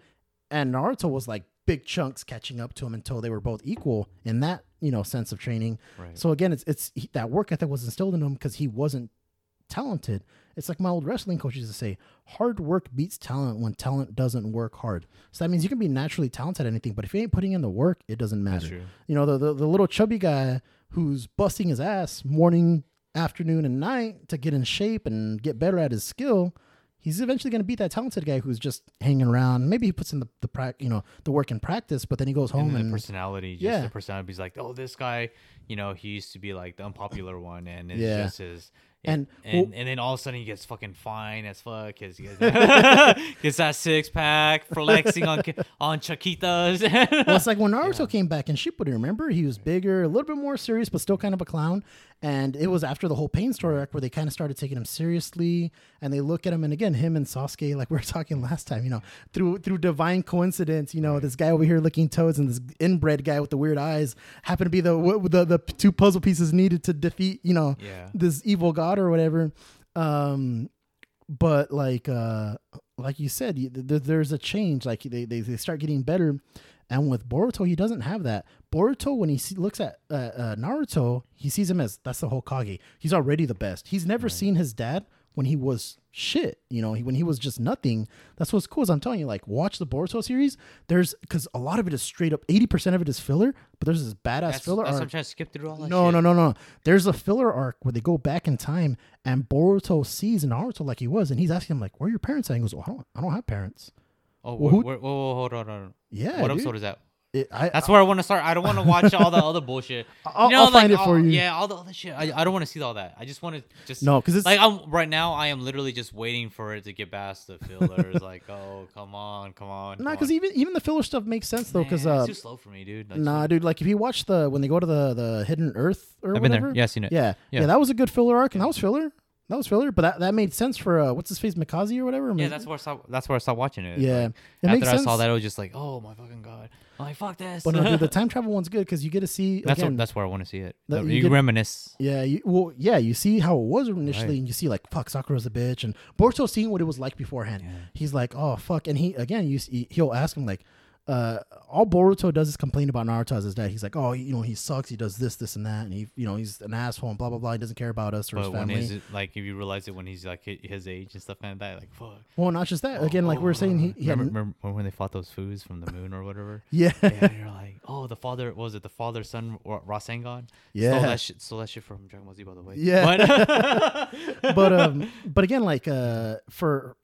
and Naruto was like big chunks catching up to him until they were both equal in that you know sense of training. Right. So again, it's it's he, that work ethic was instilled in him because he wasn't talented. It's like my old wrestling coach used to say, hard work beats talent when talent doesn't work hard. So that means you can be naturally talented at anything, but if you ain't putting in the work, it doesn't matter. You know, the, the the little chubby guy who's busting his ass morning, afternoon, and night to get in shape and get better at his skill. He's eventually going to beat that talented guy who's just hanging around. Maybe he puts in the the prac, you know, the work in practice, but then he goes home and and, the personality, just Yeah. the personality is like, oh, this guy, you know, he used to be like the unpopular one, and it's Yeah. just his And, and, and then all of a sudden he gets fucking fine as fuck because he gets, gets that six pack flexing on on Chiquitas. well, it's like when Naruto came back in Shippuden. Remember, he was bigger, a little bit more serious, but still kind of a clown. And it was after the whole pain story arc where they kind of started taking him seriously, and they look at him, and again, him and Sasuke, like we were talking last time, you know, through through divine coincidence, you know, this guy over here licking toads and this inbred guy with the weird eyes happen to be the what- the the two puzzle pieces needed to defeat, you know, Yeah. this evil god or whatever. Um, but like uh like you said you, th- there's a change like they, they they start getting better. And with boruto he doesn't have that. Boruto when he see, looks at uh, uh, naruto he sees him as that's the hokage. He's already the best. He's never seen his dad when he was shit you know he, when he was just nothing that's what's cool is i'm telling you like watch the boruto series there's because a lot of it is straight up 80% of it is filler but there's this badass That's, filler that's arc I'm trying to skip through all that. no, shit. no, no, no. There's a filler arc where they go back in time, and Boruto sees Naruto like he was, and he's asking him like, "Where are your parents?" at?" And he goes, well, "I don't, I don't have parents." Oh, Well, wh- who- wh- wh- wh- hold on, hold on. Yeah, what dude. episode is that? It, I, That's where I want to start. I don't want to watch all the other bullshit. I'll- You know, I'll find like, it for all- you. Yeah, all the other shit. I, I don't want to see all that. I just want to just no, because it's like I'm right now. I am literally just waiting for it to get past the fillers. like, oh, come on, come on. come because even even the filler stuff makes sense though. Because uh, it's too slow for me, dude. Like, nah, dude, like if you watch the when they go to the the Hidden Earth or I've been whatever, there. Yeah, I've seen it. yeah, yeah, Yeah. that was a good filler arc, and that was filler. That was filler, but that, that made sense for uh, what's his face, Mikazi or whatever. Yeah, that's where I stopped. That's where I stopped watching it. yeah. Like, it after I sense. saw that, it was just like, oh my fucking god. I'm like, fuck this. But no, dude, the time travel one's good because you get to see that's again. what, that's where I want to see it. that you you get- reminisce. Yeah, you, well, yeah, you see how it was initially, Right. and you see like, fuck, Sakura's a bitch, and Boruto seeing what it was like beforehand. Yeah. He's like, oh fuck, and he again, you see, he'll ask him like, uh, all Boruto does is complain about Naruto as his dad. He's like, oh, you know, he sucks, he does this, this, and that, and he, you know, he's an asshole, and blah blah blah. He doesn't care about us or his But when family. is it like if you realize it when he's like his age and stuff like that, like fuck. well, not just that. Again, like we are saying, he, he had, remember, remember when they fought those foods from the moon or whatever? yeah, yeah, you're like, oh, the father what was it the father son Rasengan? Yeah. stole that shit. Stole that shit from Dragon Ball Z, by the way. Yeah. but, but um, but again, like uh, for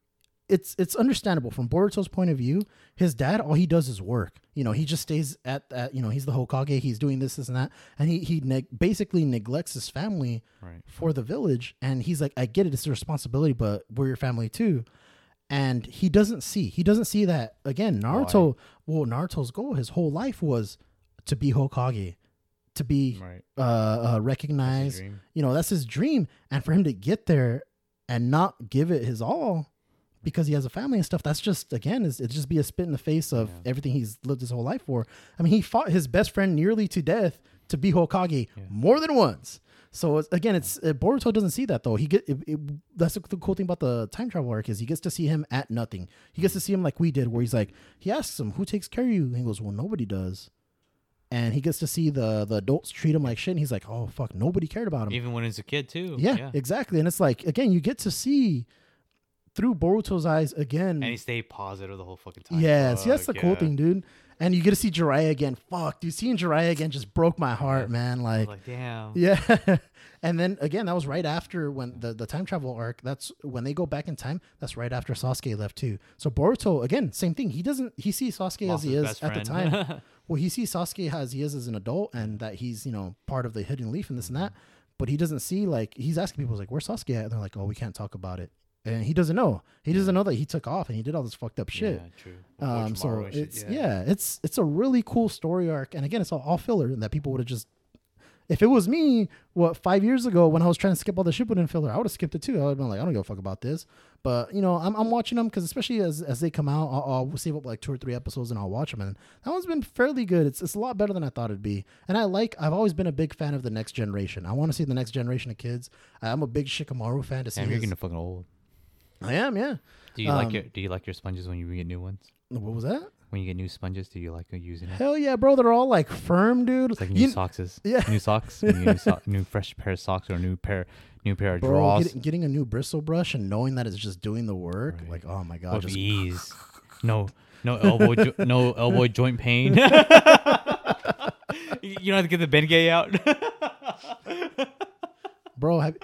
it's it's understandable from Boruto's point of view. His dad, all he does is work. You know, he just stays at at you know he's the Hokage. He's doing this, this, and that, and he he neg- basically neglects his family right. for the village. And he's like, I get it, it's a responsibility, but we're your family too. And he doesn't see. He doesn't see that again. Naruto. Well, Naruto's goal his whole life was to be Hokage, to be Right. uh, uh recognized you know that's his dream and for him to get there and not give it his all because he has a family and stuff that's just again is it just be a spit in the face of Yeah. everything he's lived his whole life for i mean he fought his best friend nearly to death to be hokage Yeah. more than once so it's, again it's uh, boruto doesn't see that though he get it, it, that's the, the cool thing about the time travel arc is he gets to see him at nothing he gets to see him like we did where he's like he asks him who takes care of you and he goes well nobody does and he gets to see the the adults treat him like shit and he's like oh fuck nobody cared about him Even when he's a kid too. yeah, exactly. And it's like again, you get to see through Boruto's eyes again. And he stayed positive the whole fucking time. yeah, see that's the Fuck, cool thing, dude. And you get to see Jiraiya again. Fuck, dude, seeing Jiraiya again just broke my heart, man. Like, like, damn. yeah. and then again, that was right after when the, the time travel arc. That's when they go back in time. That's right after Sasuke left too. So Boruto again, same thing. He doesn't he sees Sasuke Lost as he is at the time. well, he sees Sasuke as he is as an adult, and that he's you know part of the hidden leaf and this and that. Mm-hmm. But he doesn't see like he's asking people like, "Where's Sasuke?" at? And they're like, "Oh, we can't talk about it." And he doesn't know. He doesn't know that he took off and he did all this fucked up shit. Yeah, true. Um, so and shit, it's yeah. it's it's a really cool story arc, and again, it's all, all filler, and that people would have just. If it was me, what five years ago when I was trying to skip all the Shippuden filler, I would have skipped it too. I would have been like, I don't give a fuck about this. But you know, I'm, I'm watching them because especially as, as they come out, I'll, I'll save up like two or three episodes and I'll watch them. And that one's been fairly good. It's it's a lot better than I thought it'd be. And I like. I've always been a big fan of the next generation. I want to see the next generation of kids. I'm a big Shikamaru fan to see. Damn, you're his- getting fucking old. I am, yeah. Do you like Um, your Do you like your sponges when you get new ones? What was that? When you get new sponges, do you like using it? Hell yeah, bro! They're all like firm, dude. It's like new You- socks. Yeah. New socks. When you get new, so- new fresh pair of socks or new pair new pair of Bro, drawers get, getting a new bristle brush and knowing that it's just doing the work, Right. like oh my god, just ease. No, no elbow, jo- no elbow joint pain. you you don't have to get the Bengay out. bro. Have,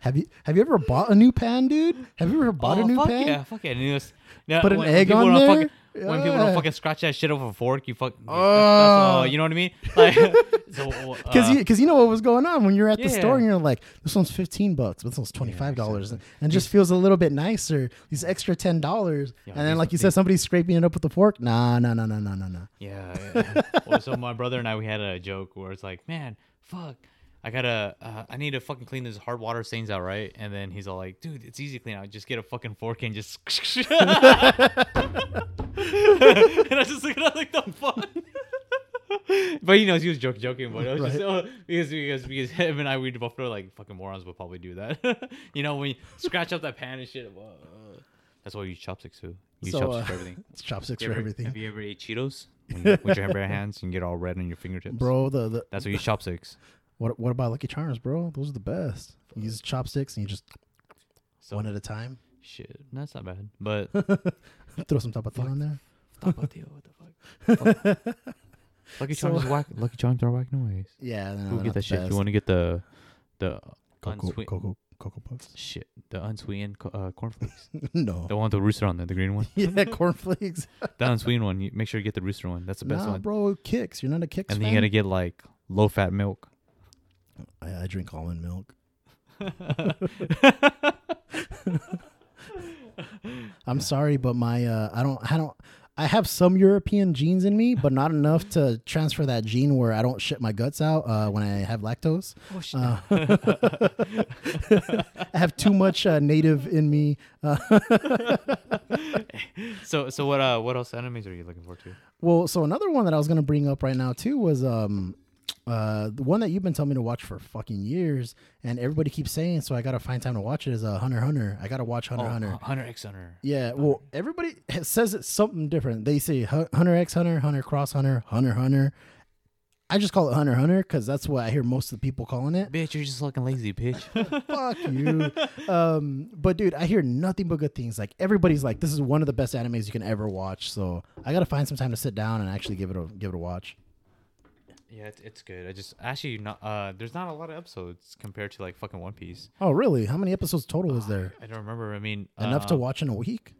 have you have you ever bought a new pan, dude? Have you ever bought a Oh, new fuck pan? Yeah, fuck yeah. It no, Put an egg on there? Fucking, when people don't fucking scratch that shit off a fork, you fuck. Oh. Oh, you know what I mean? Like, so, Because uh, you, cause you know what was going on when you're at the store and you're like, this one's 15 bucks, but this one's $25. And just feels a little bit nicer. These extra $10. Yeah, and then, like you said, somebody's scraping it up with a fork. Nah, nah, nah, nah, nah, nah, nah. Yeah. yeah. well, so my brother and I, we had a joke where it's like, man, fuck. I gotta, uh, I need to fucking clean this hard water stains out, right? And then he's all like, dude, it's easy to clean out. Just get a fucking fork and just. and I just look at him like, the fuck? but he knows he was joke, joking, but it was just, Right. uh, because, because, because him and I, we both know like fucking morons would probably do that. you know, when you scratch up that pan and shit. whoa. That's why we use chopsticks too. You use So, chopsticks uh, for everything. It's chopsticks You for ever- everything. Have you ever ate Cheetos with your bare hands and get all red on your fingertips? Bro, the, the That's what you use chopsticks. What what about Lucky Charms, bro? Those are the best. You use chopsticks and you just So one at a time. shit, that's not bad. But Throw some tapatio on there. Tapatio, what the fuck? Fuck. Lucky So- Charms is whack. Lucky Charms are whack noise. Yeah, no, get that the shit? best. You want to get the the Cocoa, Cocoa, Cocoa Puffs? shit, the unsweetened co- uh, cornflakes. no. the one with the rooster on there, the green one. yeah, cornflakes. The unsweetened one. You make sure you get the rooster one. That's the best nah, one. bro, kicks. You're not a kicks And then fan? you gotta get like low fat milk. I, I drink almond milk. I'm sorry, but my uh, I don't I don't I have some European genes in me, but not enough to transfer that gene where I don't shit my guts out uh, when I have lactose. Oh shit. Uh, I have too much uh, native in me. Uh, so so what uh what else enemies are you looking forward to? well, so another one that I was gonna bring up right now too was um uh the one that you've been telling me to watch for fucking years, and everybody keeps saying, so I gotta find time to watch it. Is uh, Hunter Hunter. I gotta watch Hunter x Hunter. Oh, Hunter x Hunter. Yeah, well, everybody says it's something different. They say Hunter X Hunter, Hunter Cross Hunter, Hunter Hunter. I just call it Hunter Hunter because that's what I hear most of the people calling it. Bitch, you're just fucking lazy, bitch. Fuck you. Um, but dude, I hear nothing but good things. Like everybody's like, this is one of the best animes you can ever watch. So I gotta find some time to sit down and actually give it a give it a watch. Yeah, it's, it's good. I just actually not uh there's not a lot of episodes compared to like fucking One Piece. Oh, really? How many episodes total is there? I don't remember. I mean, Enough uh, to watch in a week?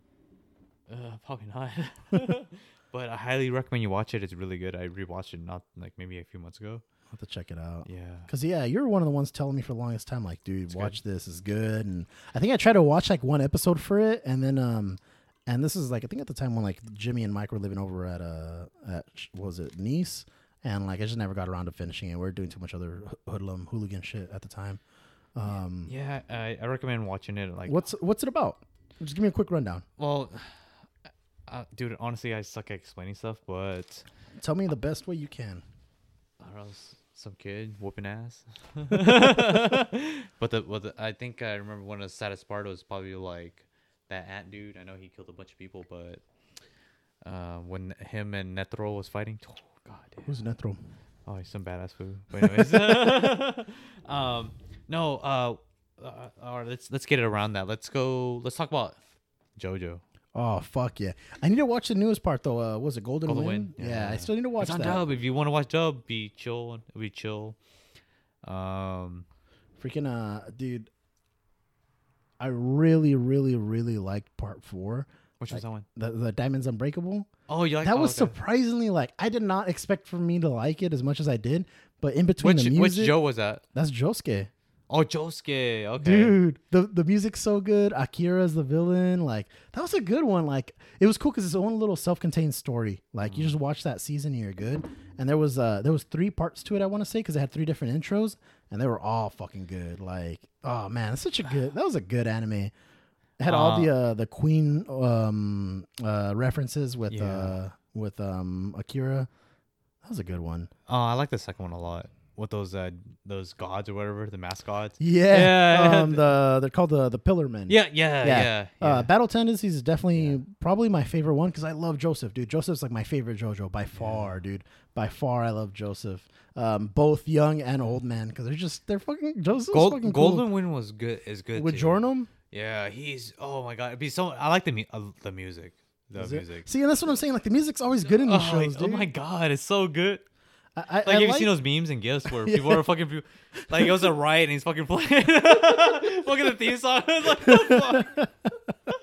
Uh, probably not. but I highly recommend you watch it. It's really good. I rewatched it not like maybe a few months ago. I'll have to check it out. Yeah. Cause yeah, you're one of the ones telling me for the longest time, like, dude, It's watch this is good. And I think I tried to watch like one episode for it, and then um, and this is like I think at the time when like Jimmy and Mike were living over at uh at what was it Nice, and like I just never got around to finishing it. We are doing too much other hoodlum hooligan shit at the time. Um, Yeah, I, I recommend watching it. Like, what's what's it about? Just give me a quick rundown. well, uh, dude. Honestly, I suck at explaining stuff, but Tell me the best way you can. Know, s- some kid whooping ass. but the, but the, I think I remember one of the saddest part was probably like that ant dude. I know he killed a bunch of people, but uh, when him and Netero was fighting, god damn. Who's Netero? Oh, he's some badass food. But anyways, um, no, uh, uh, all right, let's let's get it around that. Let's go. Let's talk about JoJo. Oh fuck yeah! I need to watch the newest part though. Uh, was it Golden, Golden Wind? Wind, Yeah, I still need to watch it's on that. dub. If you want to watch dub, be chill. Be chill. Um, Freaking uh, dude, I really, really, really liked part four. Which was that one? The the Diamonds Unbreakable. Oh, you like that oh, was okay. surprisingly like I did not expect for me to like it as much as I did. But in between Which the which Joe was that? that's Josuke. Oh, Josuke. Okay. Dude, the the music's so good. Akira's the villain. Like that was a good one. Like it was cool because it's own little self-contained story. Like you just watch that season, and you're good. And there was uh there was three parts to it. I want to say because it had three different intros, and they were all fucking good. Like oh man, that's such a good. That was a good anime. Had all Uh, the uh the Queen um uh references with Yeah. uh with um Akira. That was a good one. Oh, I like the second one a lot. With those uh those gods or whatever, the mascots. Yeah, Yeah. Um, the they're called the the Pillar Men. Yeah, yeah, Yeah. yeah. Uh, Battle Tendencies is definitely probably my favorite one because I love Joseph, dude. Joseph's like my favorite JoJo by far, dude. By far, I love Joseph. Um, both young and old man because they're just they're fucking Joseph's Gold, fucking Golden Wind was good. Is good with too. Jornum. Yeah, he's. Oh my god, it'd be so. I like the mu- uh, the music. The Is it? music. See, and that's what I'm saying. Like the music's always good in these oh, shows, oh my god, it's so good. I, I, Like, I have you like- seen those memes and gifs where people are fucking like it was a riot and he's fucking playing fucking the theme song? It's like, what the fuck?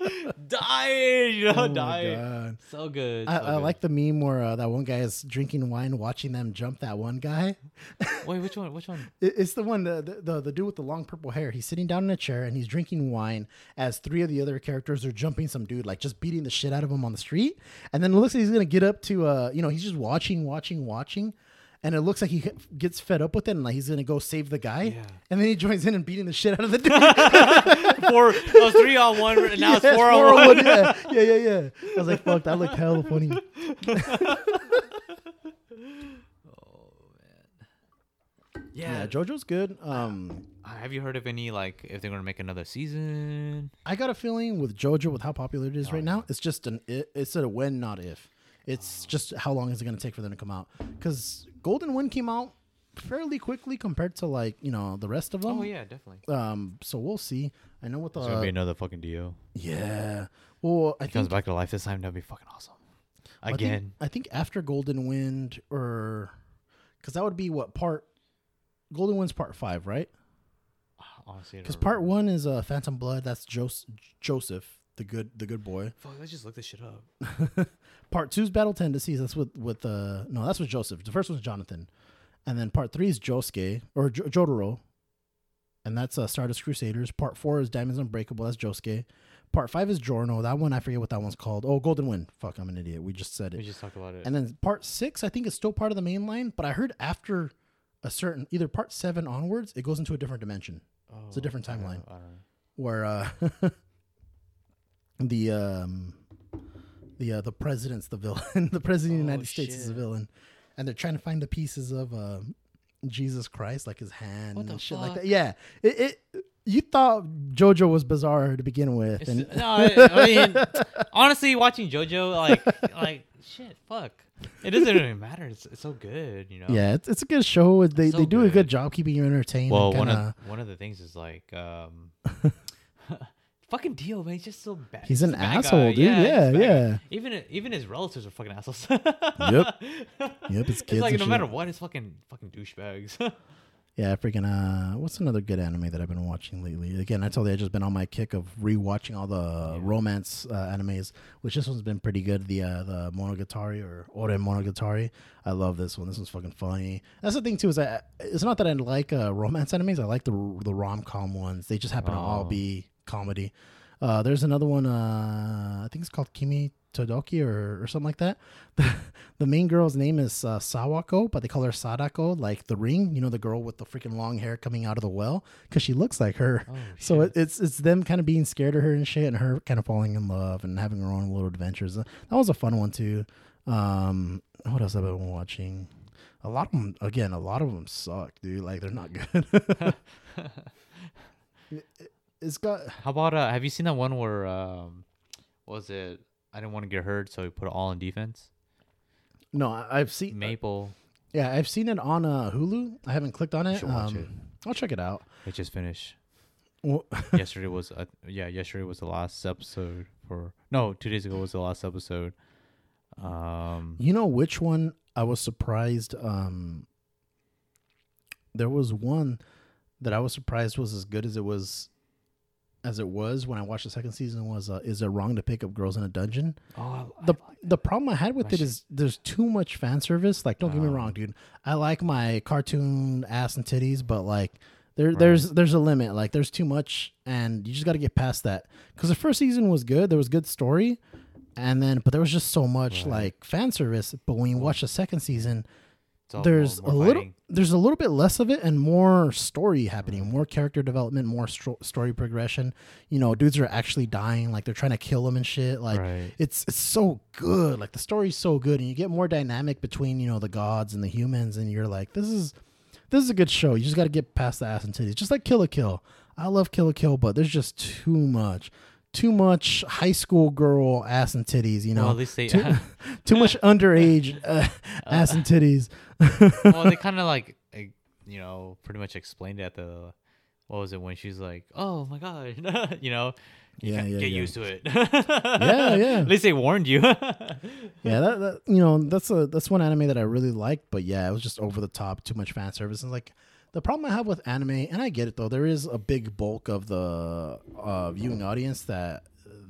dying, you know, Oh dying. So good. I, so I good. like the meme where uh, that one guy is drinking wine, watching them jump that one guy. Wait, which one? Which one? It- It's the one the, the the dude with the long purple hair. He's sitting down in a chair and he's drinking wine as three of the other characters are jumping some dude, like just beating the shit out of him on the street. And then it looks like he's gonna get up to uh, you know, he's just watching, watching, watching. And it looks like he gets fed up with it, and like he's gonna go save the guy. Yeah. And then he joins in and beating the shit out of the dude. four. It was three on one. and Now it's Yeah, four on one. Yeah, yeah, yeah, yeah. I was like, fuck, that looked hella funny. Oh man yeah. Yeah, JoJo's good. Um, Have you heard of any like if they're gonna make another season? I got a feeling with JoJo, with how popular it is Oh, right now, it's just an it, it's a when, not if. Oh. It's just how long is it going to take for them to come out? Because Golden Wind came out fairly quickly compared to like you know the rest of them. Oh yeah, definitely. Um, so we'll see. I know what the It's gonna be another fucking Dio. yeah. Well, I He comes think back to life this time. That'd be fucking awesome. I think- Again. I think after Golden Wind or because that would be what part Golden Wind's part five, right? Honestly, Because part one is uh, Phantom Blood. That's Jos- Joseph, the good the good boy. Fuck, let's just look this shit up. Part two's Battle Tendencies. That's with with uh no, that's with Joseph. The first one's Jonathan, and then part three is Josuke or J- Jotaro, and that's uh, Stardust Crusaders. Part four is Diamonds Unbreakable. That's Josuke. Part five is Giorno. That one I forget what that one's called. Oh, Golden Wind. Fuck, I'm an idiot. We just said it. We just talked about it. And then part six, I think, is still part of the main line, but I heard after a certain either part seven onwards, it goes into a different dimension oh, it's a different I don't timeline. I don't know. where uh the um the uh, the president's the villain. the president of the Oh, United States is the villain, and they're trying to find the pieces of uh, Jesus Christ, like his hand and shit like that. Yeah, it, it. You thought JoJo was bizarre to begin with, and no, I, I mean, honestly, watching JoJo, like, like shit, fuck. It doesn't even matter. It's, it's so good, you know. yeah, it's, it's a good show. They So they do a good. good job keeping you entertained. Well, one kinda, of one of the things is like, um, fucking Dio, man. He's just so bad. He's an asshole, guy. dude. a Yeah, yeah. Even even his relatives are fucking assholes. Yep. Yep, it's kids. It's like no shit. matter what, it's fucking fucking douchebags. Yeah, freaking. Uh, what's another good anime that I've been watching lately? Again, I told you I just been on my kick of rewatching all the romance uh, animes, which this one's been pretty good. The uh, the Monogatari or Ore Monogatari. I love this one. This one's fucking funny. That's the thing too is that it's not that I like uh, romance animes. I like the the rom com ones. They just happen to all Oh. be comedy. Uh, there's another one. Uh, I think it's called Kimi Todoki or, or something like that. The, the main girl's name is uh, Sawako, but they call her Sadako, like the ring. You know, the girl with the freaking long hair coming out of the well, because she looks like her. Oh, so it, it's it's them kind of being scared of her and shit, and her kind of falling in love and having her own little adventures. That was a fun one too. Um, what else have I been watching? A lot of them, again, a lot of them suck, dude. Like they're not good. It- it's got How about uh? Have you seen that one where um, what was it? I didn't want to get hurt, so he put it all in defense. no. I- I've seen Maple. Yeah, I've seen it on uh, Hulu. I haven't clicked on it. Um, it. I'll check it out. It just finished. Well, yesterday was uh, yeah. Yesterday was the last episode for no. Two days ago was the last episode. Um. you know which one I was surprised? Um, there was one that I was surprised was as good as it was, as it was when I watched the second season. Was uh, is it wrong to pick up girls in a dungeon? Oh, the the problem I had with My it shit- is there's too much fan service. Like, don't get me Oh. wrong, dude. I like my cartoon ass and titties, but like, there there's there's a limit. Like, there's too much, and you just got to get past that. Because the first season was good. There was good story, and then but there was just so much Right. like fan service. But when you watch the second season, there's a more little there's a little bit less of it and more story happening more character development more stro- story progression. You know dudes are actually dying like they're trying to kill them and shit. Like Right. it's it's so good. Like the story's so good and you get more dynamic between you know the gods and the humans and you're like this is this is a good show. You just got to get past the ass and titties. Just like Kill la Kill. I love Kill la Kill but there's just too much too much high school girl ass and titties you know well, at least they too, too much underage uh, ass and titties well they kind of like you know pretty much explained it at the what was it when she's like oh my god you know you Yeah, yeah, get yeah. used to it Yeah, yeah. at least they warned you Yeah, that, that you know that's a that's one anime that I really liked, but yeah, it was just over the top, too much fan service. And like the problem I have with anime, and I get it though, there is a big bulk of the uh, viewing audience that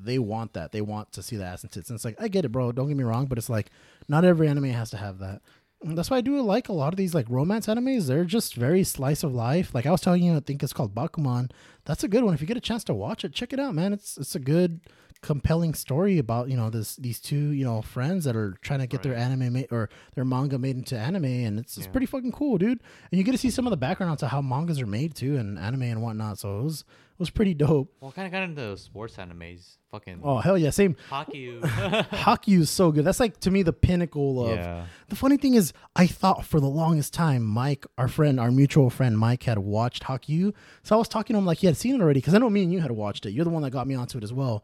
they want that. They want to see the ass and tits. And it's like I get it, bro. Don't get me wrong, but it's like not every anime has to have that. And that's why I do like a lot of these like romance animes. They're just very slice of life. Like I was telling you, I think it's called Bakuman. That's a good one. If you get a chance to watch it, check it out, man. It's it's a good compelling story about you know this these two you know friends that are trying to get their anime made or their manga made into anime and it's, it's Yeah. pretty fucking cool dude and you get to see some of the background to how mangas are made too and anime and whatnot so it was it was pretty dope Well, kind of got into sports animes. Fucking oh hell yeah same Haikyu. Haikyu is so good that's like to me the pinnacle of yeah. the funny thing is i thought for the longest time mike our friend our mutual friend mike had watched Haikyu so i was talking to him like he had seen it already because i know me and you had watched it you're the one that got me onto it as well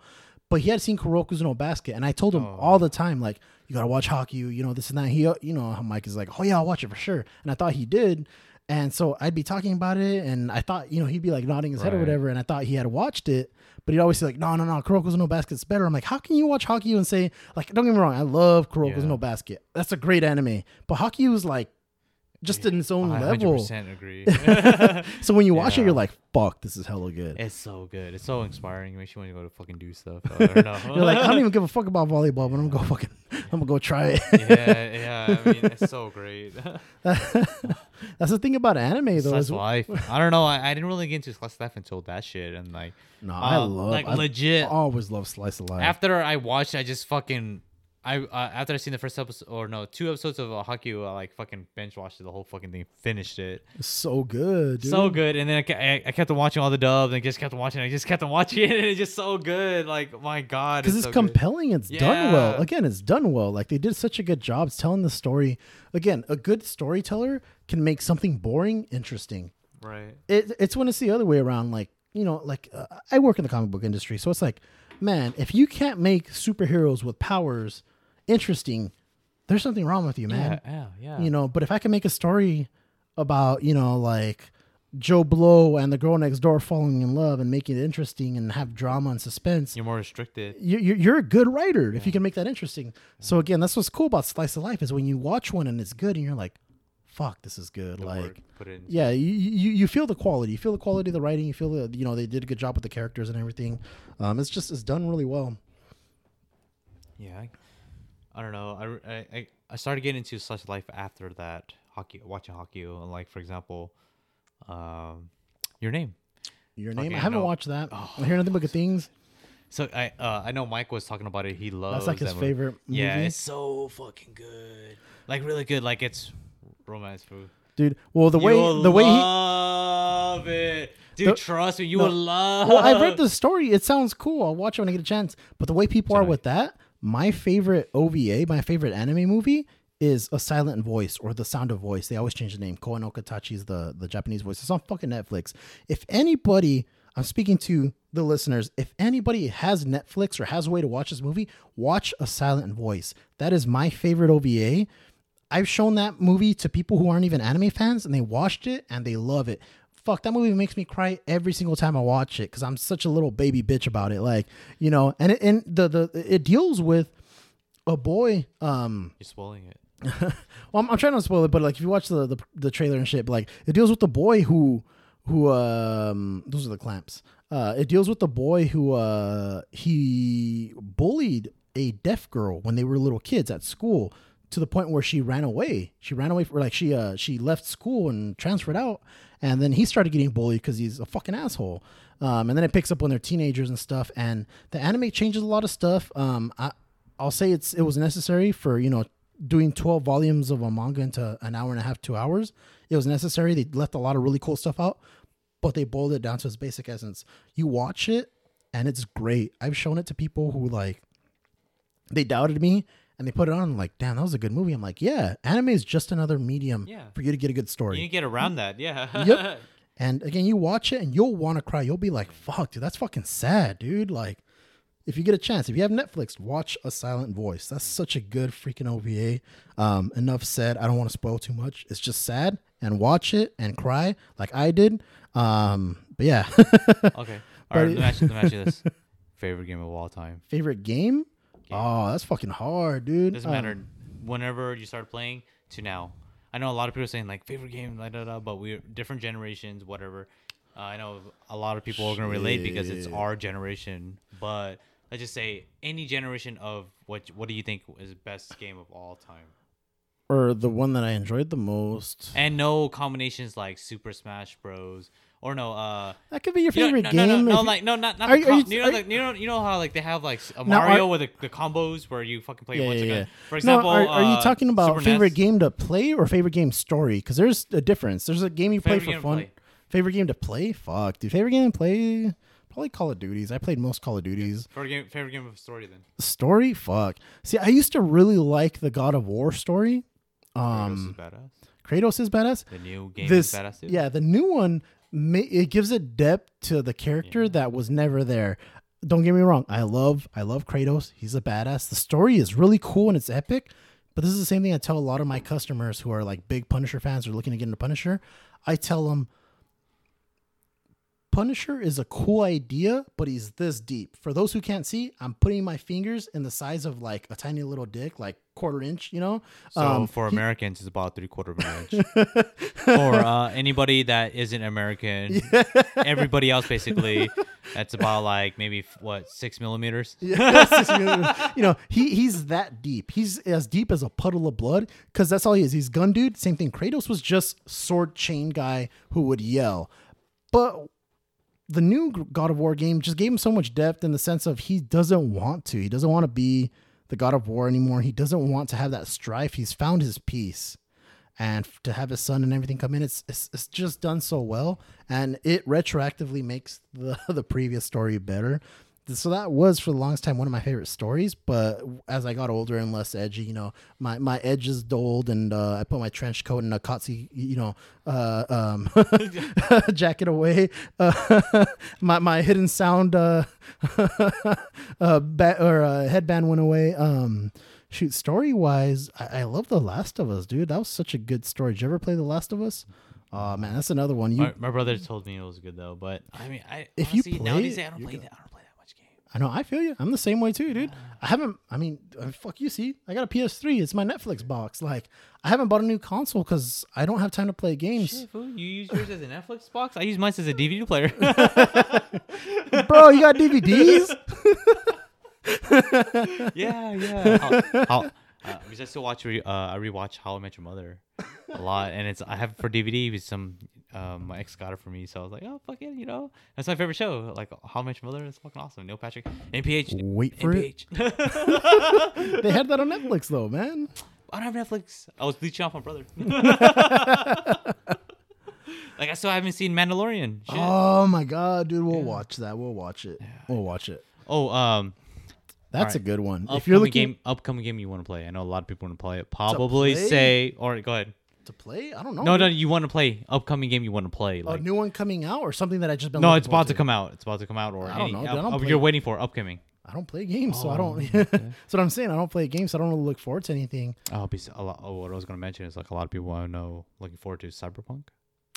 but he had seen Kuroko's no basket, and I told him all the time, like, you gotta watch Haikyu, you know, this and that. He, uh, you know, how Mike is like, oh yeah, I'll watch it for sure, and I thought he did, and so I'd be talking about it, and I thought, you know, he'd be like nodding his head or whatever, and I thought he had watched it, but he'd always say like, no, no, no, Kuroko's no basket's better. I'm like, how can you watch Haikyu and say like, don't get me wrong, I love Kuroko's Yeah. no basket, that's a great anime, but Haikyu was like, just in its own I level. 100% agree. So when you watch it, you're like, fuck, this is hella good. it's so good. It's so inspiring. It makes you want to go to fucking do stuff. I don't know. You're like, I don't even give a fuck about volleyball, but I'm gonna go fucking, I'm gonna go try it. yeah, yeah. I mean, it's so great. That's the thing about anime, though. Of life. I don't know. I, I didn't really get into slice of life until that shit, and like, no, I um, love, like I legit. I always love slice of life. After I watched, I just fucking. I uh, after I seen the first episode or no two episodes of uh, Haikyu, I like fucking binge watched the whole fucking thing, finished it. It's so good, dude. So good, and then I, I, I kept on watching all the dubs, and I just kept on watching. I just kept on watching it, and it's just so good. Like my god, because it's, so good. compelling. It's done well. Again, it's done well. Like they did such a good job telling the story. Again, a good storyteller can make something boring interesting. Right. It, it's when it's the other way around. Like you know, like uh, I work in the comic book industry, so it's like, man, if you can't make superheroes with powers interesting, there's something wrong with you, man. Yeah, yeah, yeah. you know but if i can make a story about you know like joe blow and the girl next door falling in love and make it interesting and have drama and suspense you're more restricted. you, you- you're a good writer if you can make that interesting so again that's what's cool about slice of life is when you watch one and it's good and you're like fuck this is good The like work put in. yeah you, you you feel the quality you feel the quality of the writing you feel the you know they did a good job with the characters and everything um it's just it's done really well Yeah, I, I don't know. I, I- I I started getting into slice of life after that Haikyu, watching Haikyu. and Like for example, um, your name. your name Fucking i haven't no. watched that i hear nothing but good things So I uh, I know Mike was talking about it. He loves that's like his that favorite movie Yeah, it's so fucking good. Like really good. Like it's romance food. dude well the way You'll the way he love it, dude. The- trust me, you no. will love. well, I've read the story. It sounds cool. I'll watch it when I get a chance. But the way people are with that, my favorite OVA, my favorite anime movie is A Silent Voice or The Sound of Voice. They always change the name. Koe no Katachi is the, the Japanese voice. It's on fucking Netflix. If anybody, I'm speaking to the listeners, if anybody has Netflix or has a way to watch this movie, watch A Silent Voice. That is my favorite OVA. I've shown that movie to people who aren't even anime fans and they watched it and they love it. Fuck, that movie makes me cry every single time I watch it because I'm such a little baby bitch about it. Like, you know, and it, and the the it deals with a boy. Um, You're spoiling it. well, I'm, I'm trying not to spoil it, but like if you watch the, the the trailer and shit, but like it deals with the boy who who um those are the clamps. Uh, it deals with the boy who uh he bullied a deaf girl when they were little kids at school to the point where she ran away. She ran away for like she uh she left school and transferred out, and then he started getting bullied because he's a fucking asshole. Um, and then it picks up when they're teenagers and stuff. And the anime changes a lot of stuff. Um, I I'll say it's it was necessary for you know doing 12 volumes of a manga into an hour and a half, two hours. It was necessary. They left a lot of really cool stuff out, but they boiled it down to its basic essence. You watch it and it's great. I've shown it to people who like they doubted me and they put it on and like, damn, that was a good movie. I'm like, yeah, anime is just another medium Yeah. for you to get a good story. You get around that. Yeah. Yep. And again, you watch it and you'll want to cry. You'll be like, fuck, dude, that's fucking sad, dude. Like, if you get a chance, if you have Netflix, watch A Silent Voice. That's such a good freaking OVA. Um, enough said. I don't want to spoil too much. It's just sad and watch it and cry like I did. Um, but yeah. okay. All right. Let me ask you, let me ask you this: favorite game of all time. Favorite game? Oh, that's fucking hard, dude. Doesn't matter. Whenever you start playing to now, I know a lot of people are saying like favorite game, da, da, da, but we're different generations, whatever. Uh, I know a lot of people are gonna relate because it's our generation. But let's just say any generation of what what do you think is best game of all time? Or the one that I enjoyed the most. And no combinations like Super Smash Bros. Or no, uh, That could be your you know- favorite no, game. No, no, no, like no, not not Are the com- you- you, know, like, you know, you know how like they have like a Now, are- Mario with the, the combos where you fucking play Yeah, bunch yeah, guns. For example, no, are, are you uh, talking about Super favorite NES? game to play or favorite game story? Because there's a difference. There's a game you play for fun. play. Favorite game to play? Fuck, dude. Favorite game to play? Probably Call of Duties. I played most Call of Duties. Favorite game, favorite game of story then. Story? Fuck. See, I used to really like the God of War story. Kratos is Um, badass. Kratos is badass. The new game This, is badass too. yeah, the new one, it gives a depth to the character Yeah. that was never there. Don't get me wrong. I love, I love Kratos. He's a badass. The story is really cool and it's epic. But this is the same thing I tell a lot of my customers who are like big Punisher fans or looking to get into Punisher. I tell them, Punisher is a cool idea, but he's this deep. For those who can't see, I'm putting my fingers in the size of like a tiny little dick, like quarter inch. You know. So Um, for he- Americans, it's about three quarter of an inch. for uh, anybody that isn't American, everybody else basically, that's about like maybe what six millimeters. Yeah, six million. you know, he he's that deep. He's as deep as a puddle of blood because that's all he is. He's gun dude. Same thing. Kratos was just sword chain guy who would yell, but the new God of War game just gave him so much depth in the sense of he doesn't want to. He doesn't want to be the God of War anymore. He doesn't want to have that strife. He's found his peace. And to have his son and everything come in, it's, it's it's just done so well, and it retroactively makes the the previous story better. So that was for the longest time one of my favorite stories. But as I got older and less edgy, you know, my, my edges dulled, and uh, I put my trench coat and Akatsuki, you know, uh, um, jacket away. Uh, my my hidden sound uh, uh, ba- or uh, headband went away. Um, shoot, story wise, I-, I love The Last of Us, dude. That was such a good story. Did you ever play The Last of Us? Oh man, that's another one. You, My, my brother told me it was good though, but I mean, I If you play nowadays it, I don't play that. I don't play that much game. I know, I feel you. I'm the same way too, dude. I haven't. I mean, fuck you. See, I got a PS3. It's my Netflix box. Like, I haven't bought a new console because I don't have time to play games. Shit, fool, you use yours as a Netflix box? I use mine as a DVD player. Bro, you got DVDs? yeah, yeah. How, how, uh, because I still watch, re, uh, I rewatch How I Met Your Mother a lot, and it's I have it for DVD with some. Um, my ex got it for me, so I was like, "Oh fuck it," you know. That's my favorite show. Like How I Met Your Mother is fucking awesome. Neil Patrick, NPH, Wait for it. NPH. They had that on Netflix though, man. I don't have Netflix. I was bleaching off my brother. like I still haven't seen Mandalorian. Shit. Oh, Oh my god, dude, we'll watch that. We'll watch it. We'll watch it. Oh, um, That's a good one. upcoming If you're looking game, upcoming game you want to play. I know a lot of people want to play it. Probably play? say, or go ahead. to play, I don't know. No, no, you want to play upcoming game you want to play. a new one coming out or something that I just been. no, it's about to come out. It's about to come out, or I don't any, know, dude. I don't up- you're waiting for upcoming. I don't play games, so I Oh, don't. That's what I'm saying. I don't play games, so I don't really look forward to anything. Oh, be a lot. Oh, what I was gonna mention is like a lot of people I know, looking forward to Cyberpunk.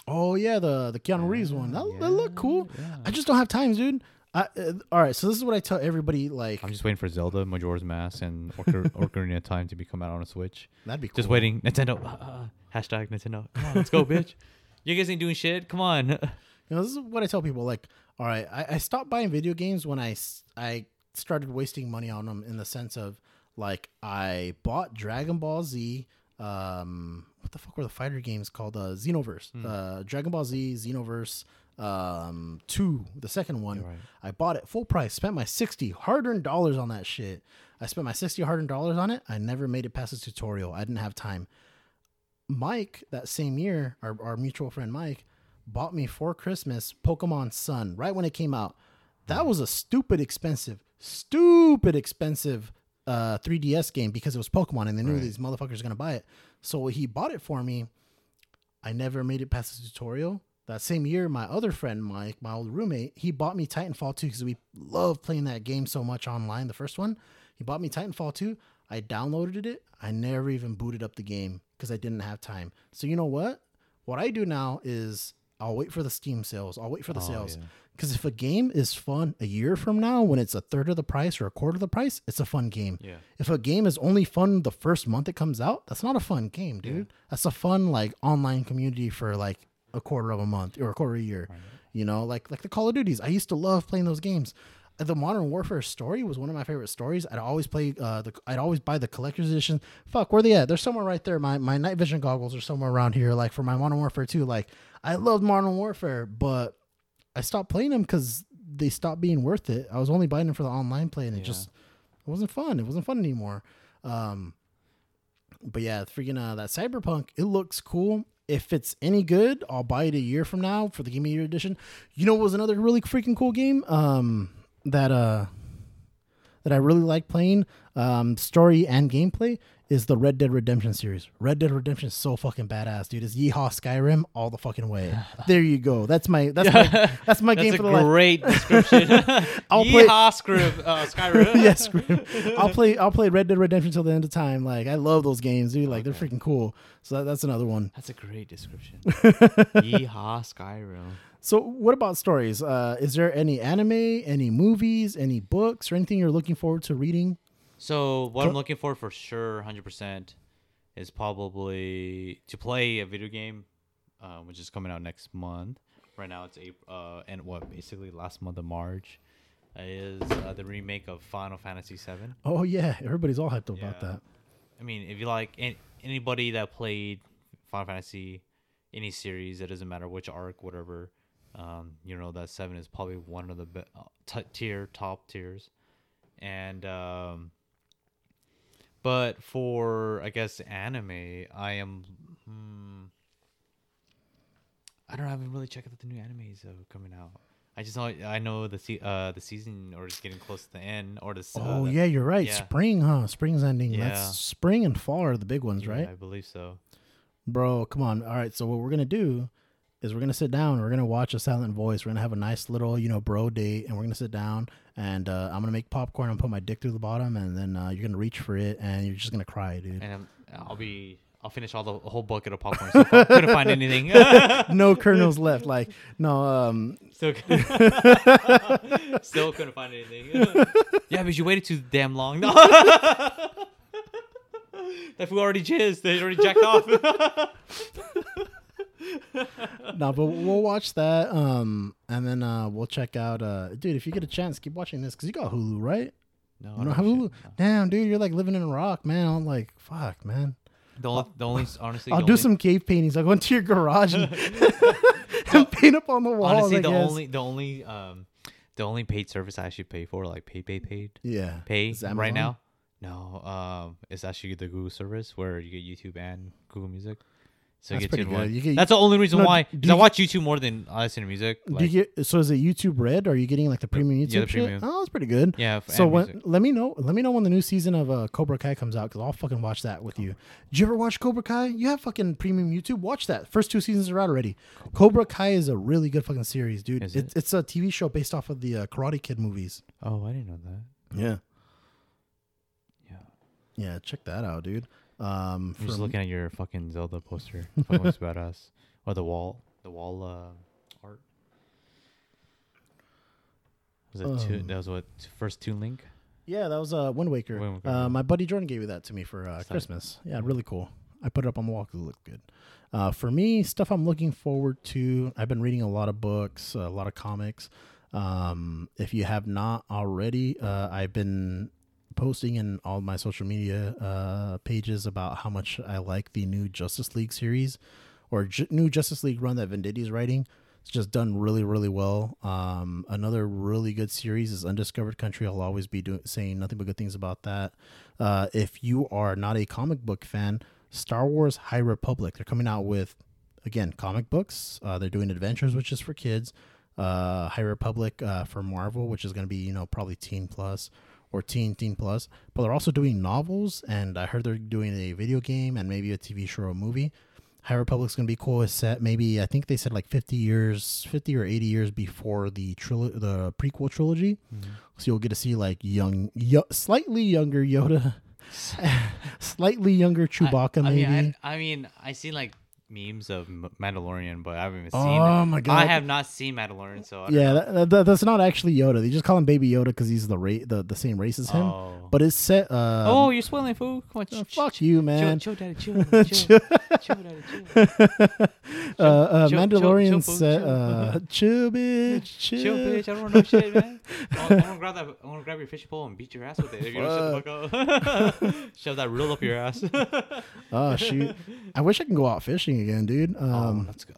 Oh yeah, the the Keanu Reeves one. That, that look cool. Yeah. I just don't have times, dude. I, uh, all right, so this is what I tell everybody. Like I'm just waiting for Zelda, Majora's Mask, and Ocar- Ocarina of Time to be come out on a Switch. that'd be cool. Just waiting. Nintendo. Uh, uh, hashtag Nintendo. Come on, let's go, bitch. You guys ain't doing shit. Come on. You know, this is what I tell people. Like, all right, I, I stopped buying video games when I I started wasting money on them in the sense of like I bought Dragon Ball Z. Um, what the fuck were the fighter games called? Uh, Xenoverse. Uh, Dragon Ball Z, Xenoverse. Um, two, the second one. Right. I bought it full price. Spent my sixty hard earned dollars on that shit. I spent my sixty hard earned dollars on it. I never made it past the tutorial. I didn't have time. Mike, that same year, our, our mutual friend Mike, bought me for Christmas Pokemon Sun right when it came out. That was a stupid expensive, stupid expensive uh, 3DS game because it was Pokemon and they knew Right. these motherfuckers were gonna buy it. So he bought it for me. I never made it past the tutorial. That same year, my other friend Mike, my old roommate, he bought me Titanfall 2 because we love playing that game so much online. The first one, he bought me Titanfall 2. I downloaded it. I never even booted up the game because I didn't have time. So you know what? What I do now is I'll wait for the Steam sales. I'll wait for the Oh, sales. yeah. Because if a game is fun a year from now, when it's a third of the price or a quarter of the price, it's a fun game. Yeah. If a game is only fun the first month it comes out, that's not a fun game, dude. That's a fun like online community for like a quarter of a month or a quarter of a year. You know, like like the Call of Duties. I used to love playing those games. the Modern Warfare story was one of my favorite stories. I'd always play uh the I'd always buy the collector's edition. Fuck, where they at? They're somewhere right there. My my night vision goggles are somewhere around here. Like for my Modern Warfare 2. Like I loved Modern Warfare, but I stopped playing them because they stopped being worth it. I was only buying them for the online play, and it Yeah. just it wasn't fun. It wasn't fun anymore. Um, but yeah, freaking uh, that Cyberpunk, it looks cool. If it's any good, I'll buy it a year from now for the Game of the Year edition. You know, what was another really freaking cool game um, that uh that I really like playing, um, story and gameplay is the Red Dead Redemption series. Red Dead Redemption is so fucking badass, dude. It's Yeehaw Skyrim all the fucking way. there you go. That's my that's my that's my game That's for a the life. great description. I'll play- Yeehaw, script, uh, Skyrim. yes, Scream. I'll play. I'll play Red Dead Redemption till the end of time. Like I love those games, dude. Like they're freaking cool. So that, that's another one. That's a great description. Yeehaw, Skyrim. So what about stories? Uh, is there any anime, any movies, any books, or anything you're looking forward to reading? So what I'm looking for for sure, hundred percent, is probably to play a video game, uh, which is coming out next month. Right now it's April, uh, and what basically last month of March is uh, the remake of Final Fantasy VII. Oh yeah, everybody's all hyped about that. I mean, if you like an- anybody that played Final Fantasy, any series, it doesn't matter which arc, whatever. Um, you know that seven is probably one of the be- uh, t- tier top tiers, and um, but for I guess anime, I am. Hmm, I don't know. I haven't really checked out the new animes are coming out. I just know I know the se- uh the season or is getting close to the end or the uh, Oh yeah, you're right. yeah. Spring, huh? Spring's ending. Yeah. That's spring and fall are the big ones, yeah, right? I believe so. Bro, come on. All right, so what we're gonna do is we're gonna sit down. We're gonna watch a Silent Voice. We're gonna have a nice little, you know, bro date, and we're gonna sit down. And uh, I'm gonna make popcorn. I'm gonna put my dick through the bottom, and then uh, you're gonna reach for it, and you're just gonna cry, dude. and I'm, I'll be I'll finish all the whole bucket of popcorn. So far. couldn't find anything. no kernels left. Like no, um, Still, still couldn't find anything. yeah, but you waited too damn long. No. that fool already jizzed. They already jacked off. No, but we'll watch that. Um, and then uh, we'll check out. Uh, dude, if you get a chance, keep watching this because you got Hulu, right? no, You no know shit, Hulu. no. Damn, dude, you're like living in a rock, man. I'm like, fuck, man. The only, the only honestly, I'll do only, some cave paintings. I'll go into your garage and, and paint up on the walls. Honestly, I the guess. only, the only, um, the only paid service I actually pay for, like paid, paid, paid, yeah, pay right now. No, um, it's actually the Google service where you get YouTube and Google Music. So That's pretty one. good. You get- That's the only reason No, why. do 'cause I watch YouTube more than I listen to music. Do you get so is it YouTube Red? Are you getting like the premium YouTube yeah, the shit? premium. Oh, that's pretty good. yeah. So when, let me know. Let me know when the new season of uh, Cobra Kai comes out because I'll fucking watch that with you. Did you ever watch Cobra Kai? You have fucking premium YouTube. Watch that. First two seasons are out already. Cobra Kai is a really good fucking series, dude. It, it? it's a TV show based off of the uh, Karate Kid movies. Oh, I didn't know that. Yeah, Yeah. yeah. Check that out, dude. Um, I'm just looking at your fucking Zelda poster. Fucking looks badass. Or the wall, the wall uh, art. Was it two, Um, that was what first Toon Link? Yeah, that was uh, Wind Waker. Wind Waker, uh, my buddy Jordan gave me that to me for uh, Christmas. Yeah, really cool. I put it up on the wall because it looked good. Uh, for me, stuff I'm looking forward to. I've been reading a lot of books, a lot of comics. Um, if you have not already, uh, I've been posting in all my social media uh, pages about how much I like the new Justice League series or new Justice League run that Venditti is writing. It's just done really, really well. Um, another really good series is Undiscovered Country. I'll always be doing saying nothing but good things about that. Uh, if you are not a comic book fan, Star Wars High Republic. They're coming out with again comic books. Uh, they're doing adventures, which is for kids. Uh, High Republic uh, for Marvel, which is going to be you know probably teen plus or teen teen plus. But they're also doing novels, and I heard they're doing a video game and maybe a TV show or movie. High Republic's gonna be cool. It's set maybe I think they said like fifty years, fifty or eighty years before the trilo- the prequel trilogy. Mm-hmm. So you'll get to see like young, yo- slightly younger Yoda, slightly younger Chewbacca, I, I maybe. mean, I, I mean, I see like memes of Mandalorian, but I haven't even seen. oh it. my god! I have not seen Mandalorian, so I don't Yeah, know. that, that, that's not actually Yoda. They just call him Baby Yoda because he's the ra- the the same race as him. Oh. But it's set. Uh, oh, you're spoiling food. Come on, uh, ch- fuck ch- you, man. chill, chill, chill, chill, chill, daddy, chill. uh, uh, chill- chill- Mandalorian chill, fool, set. chill. Uh, chill, bitch, chill. Chill, bitch. I don't want no shit, man. I want to grab that. I want to grab your pole and beat your ass with it. If you don't shut the fuck up, shove that reel up your ass. Oh shoot! I wish I can go out fishing again, dude. oh, Um, let's go.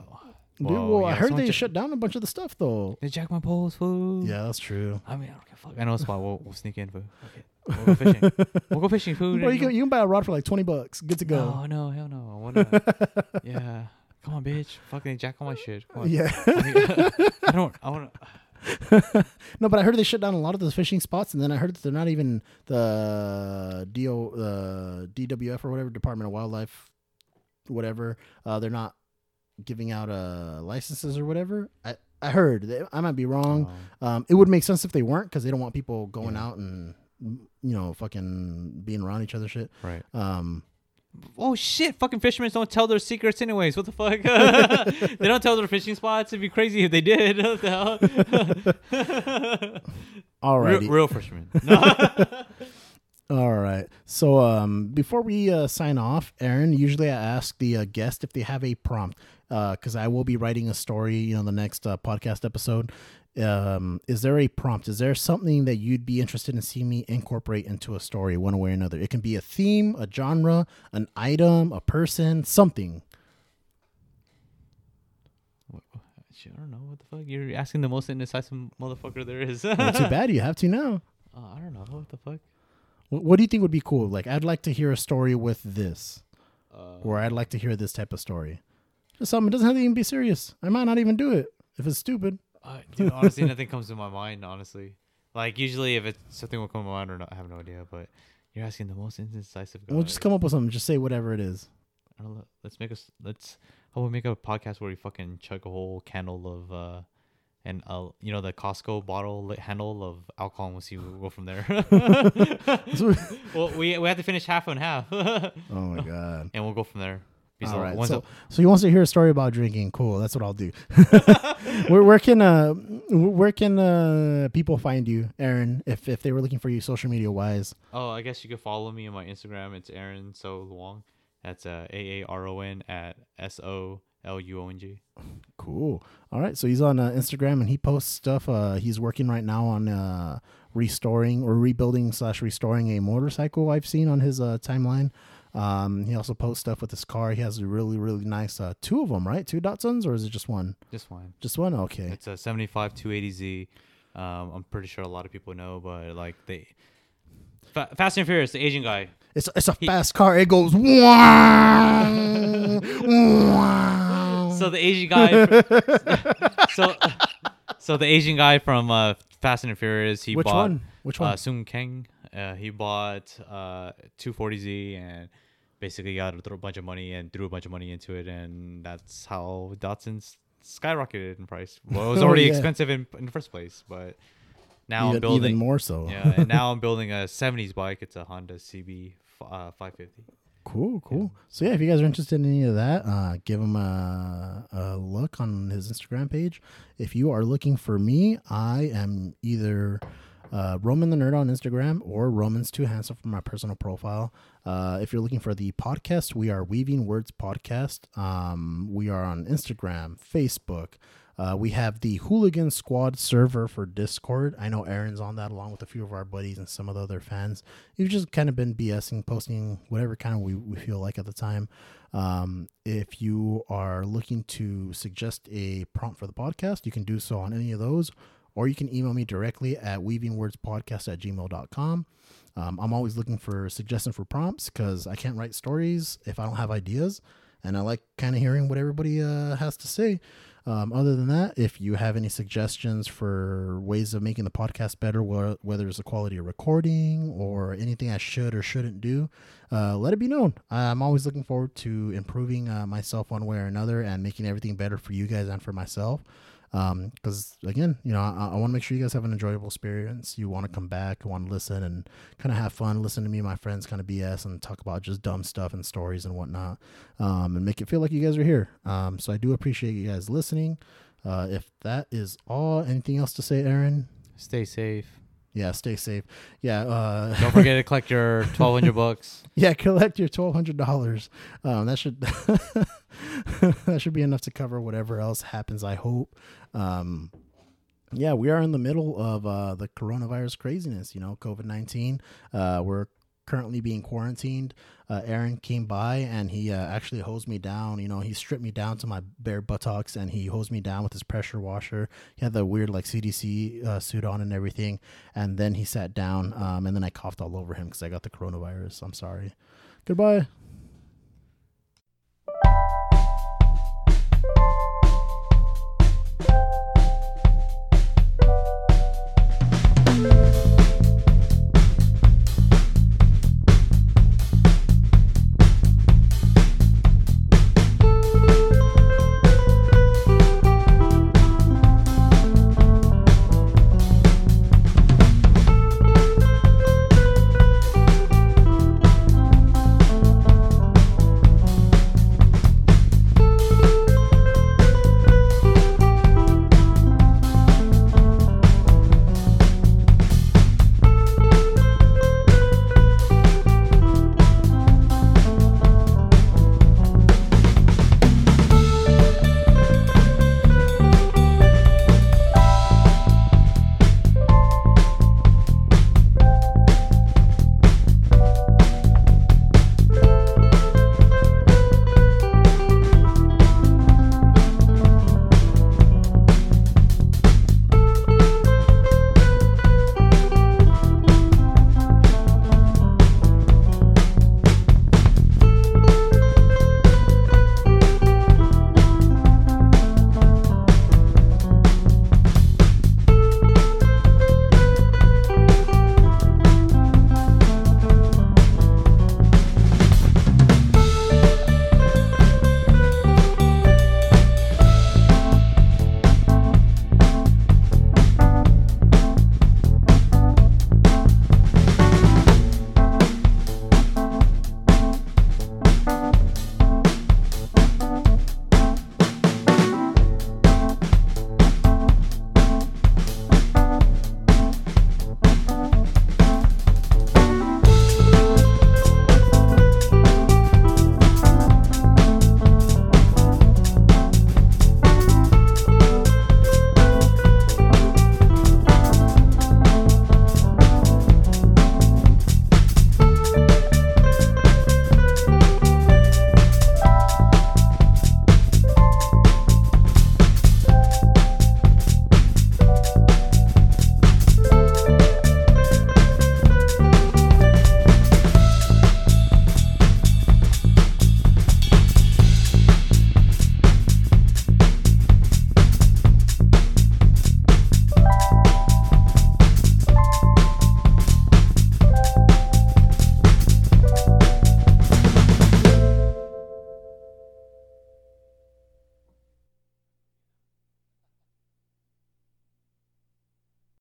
dude, Whoa, well, I heard they shut down a bunch of the stuff though. They jack my poles, fool. Yeah, that's true. I mean, I don't give a fuck. I know a spot. We'll, we'll sneak in, fool. Okay. We'll go fishing. we'll go fishing, food. Bro, you can, you can buy a rod for like twenty bucks. Good to go. No, no, hell no. I wanna, yeah. Come on, bitch. Fucking jack all my shit. Come on. Yeah. I don't. I want to. no, but I heard they shut down a lot of those fishing spots, and then I heard that they're not even the DO, the DWF or whatever Department of Wildlife, whatever. Uh, they're not giving out uh licenses or whatever. I I heard. I might be wrong. Um, it would make sense if they weren't because they don't want people going Yeah. out and you know fucking being around each other shit. right. Um, Oh shit! Fucking fishermen don't tell their secrets anyways. What the fuck? they don't tell their fishing spots. It'd be crazy if they did. What the hell? alrighty. real, real fishermen. No. All right. So um, before we uh, sign off, Aaron, usually I ask the uh, guest if they have a prompt because I will be writing a story, you know, the next uh, podcast episode. Um, is there a prompt? Is there something that you'd be interested in seeing me incorporate into a story, one way or another? It can be a theme, a genre, an item, a person, something. I don't know what the fuck. You're asking the most indecisive motherfucker there is. Not too bad. You have to now. Uh, I don't know what the fuck. What, do you think would be cool? Like, I'd like to hear a story with this, Uh, or I'd like to hear this type of story. Just something. It doesn't have to even be serious. I might not even do it if it's stupid. uh, dude, honestly, nothing comes to my mind. Honestly, like usually if it's something will come to mind or not, I have no idea. But you're asking the most indecisive guy. We'll just come up with something. Just say whatever it is. I don't know. Let's make us. Let's. How about we make a podcast where we fucking chug a whole candle of uh, and uh, you know the Costco bottle handle of alcohol, and we'll see. We'll go from there. well, we we have to finish half and half, Oh my god. And we'll go from there. All right. So, so he wants to hear a story about drinking. Cool. That's what I'll do. where, where can uh where can uh people find you, Aaron? If if they were looking for you social media wise. oh, I guess you could follow me on my Instagram. It's Aaron So Luong. That's uh, A A R O N at S O L U O N G. Cool. All right. So he's on uh, Instagram and he posts stuff. Uh, he's working right now on uh restoring or rebuilding slash restoring a motorcycle. I've seen on his uh, timeline. Um, he also posts stuff with his car. He has a really really nice uh two of them, right? Two Datsuns, or is it just one? Just one. Just one. Okay. It's a 75 280Z. Um, I'm pretty sure a lot of people know, but like they. Fa- Fast and Furious, the Asian guy. It's it's a fast car. It goes wow, wow. So the Asian guy. so, so the Asian guy from uh, Fast and Furious, he which bought one? Which one? uh, Sung Kang. Uh, he bought uh 240Z and basically got a bunch of money and threw a bunch of money into it, and that's how Datsun's skyrocketed in price. Well, it was Oh, already yeah. expensive in, in the first place, but now even, I'm building. even more so. yeah, and now I'm building a 70s bike. It's a Honda CB uh, 550. Cool, cool. So yeah, if you guys are interested in any of that, uh, give him a, a look on his Instagram page. If you are looking for me, I am either uh, Roman the Nerd on Instagram or Romans Too Handsome for my personal profile. Uh, if you're looking for the podcast, we are Weaving Words Podcast. Um, we are on Instagram, Facebook. Uh, we have the Hooligan Squad server for Discord. I know Aaron's on that along with a few of our buddies and some of the other fans. We've just kind of been BSing, posting whatever kind of we, we feel like at the time. Um, if you are looking to suggest a prompt for the podcast, you can do so on any of those, or you can email me directly at weavingwordspodcast at gmail.com. Um, I'm always looking for suggestions for prompts because I can't write stories if I don't have ideas. And I like kind of hearing what everybody uh, has to say. Um, other than that, if you have any suggestions for ways of making the podcast better, wh- whether it's the quality of recording or anything I should or shouldn't do, uh, let it be known. I'm always looking forward to improving uh, myself one way or another and making everything better for you guys and for myself. Because again, you know, I, I want to make sure you guys have an enjoyable experience. You want to come back, you want to listen and kind of have fun, listen to me and my friends kind of BS and talk about just dumb stuff and stories and whatnot, um, and make it feel like you guys are here. Um, so I do appreciate you guys listening. Uh, if that is all, anything else to say, Aaron? Stay safe. Yeah, stay safe. Yeah, uh, Don't forget to collect your 1200 bucks. yeah, collect your twelve hundred dollars. Um, that should that should be enough to cover whatever else happens. I hope. Um, yeah, we are in the middle of uh, the coronavirus craziness. You know, COVID nineteen. Uh, we're currently being quarantined. Uh, Aaron came by and he uh, actually hosed me down. You know, he stripped me down to my bare buttocks and he hosed me down with his pressure washer. He had the weird like CDC uh, suit on and everything. And then he sat down. Um, and then I coughed all over him because I got the coronavirus. I'm sorry. Goodbye. Bye.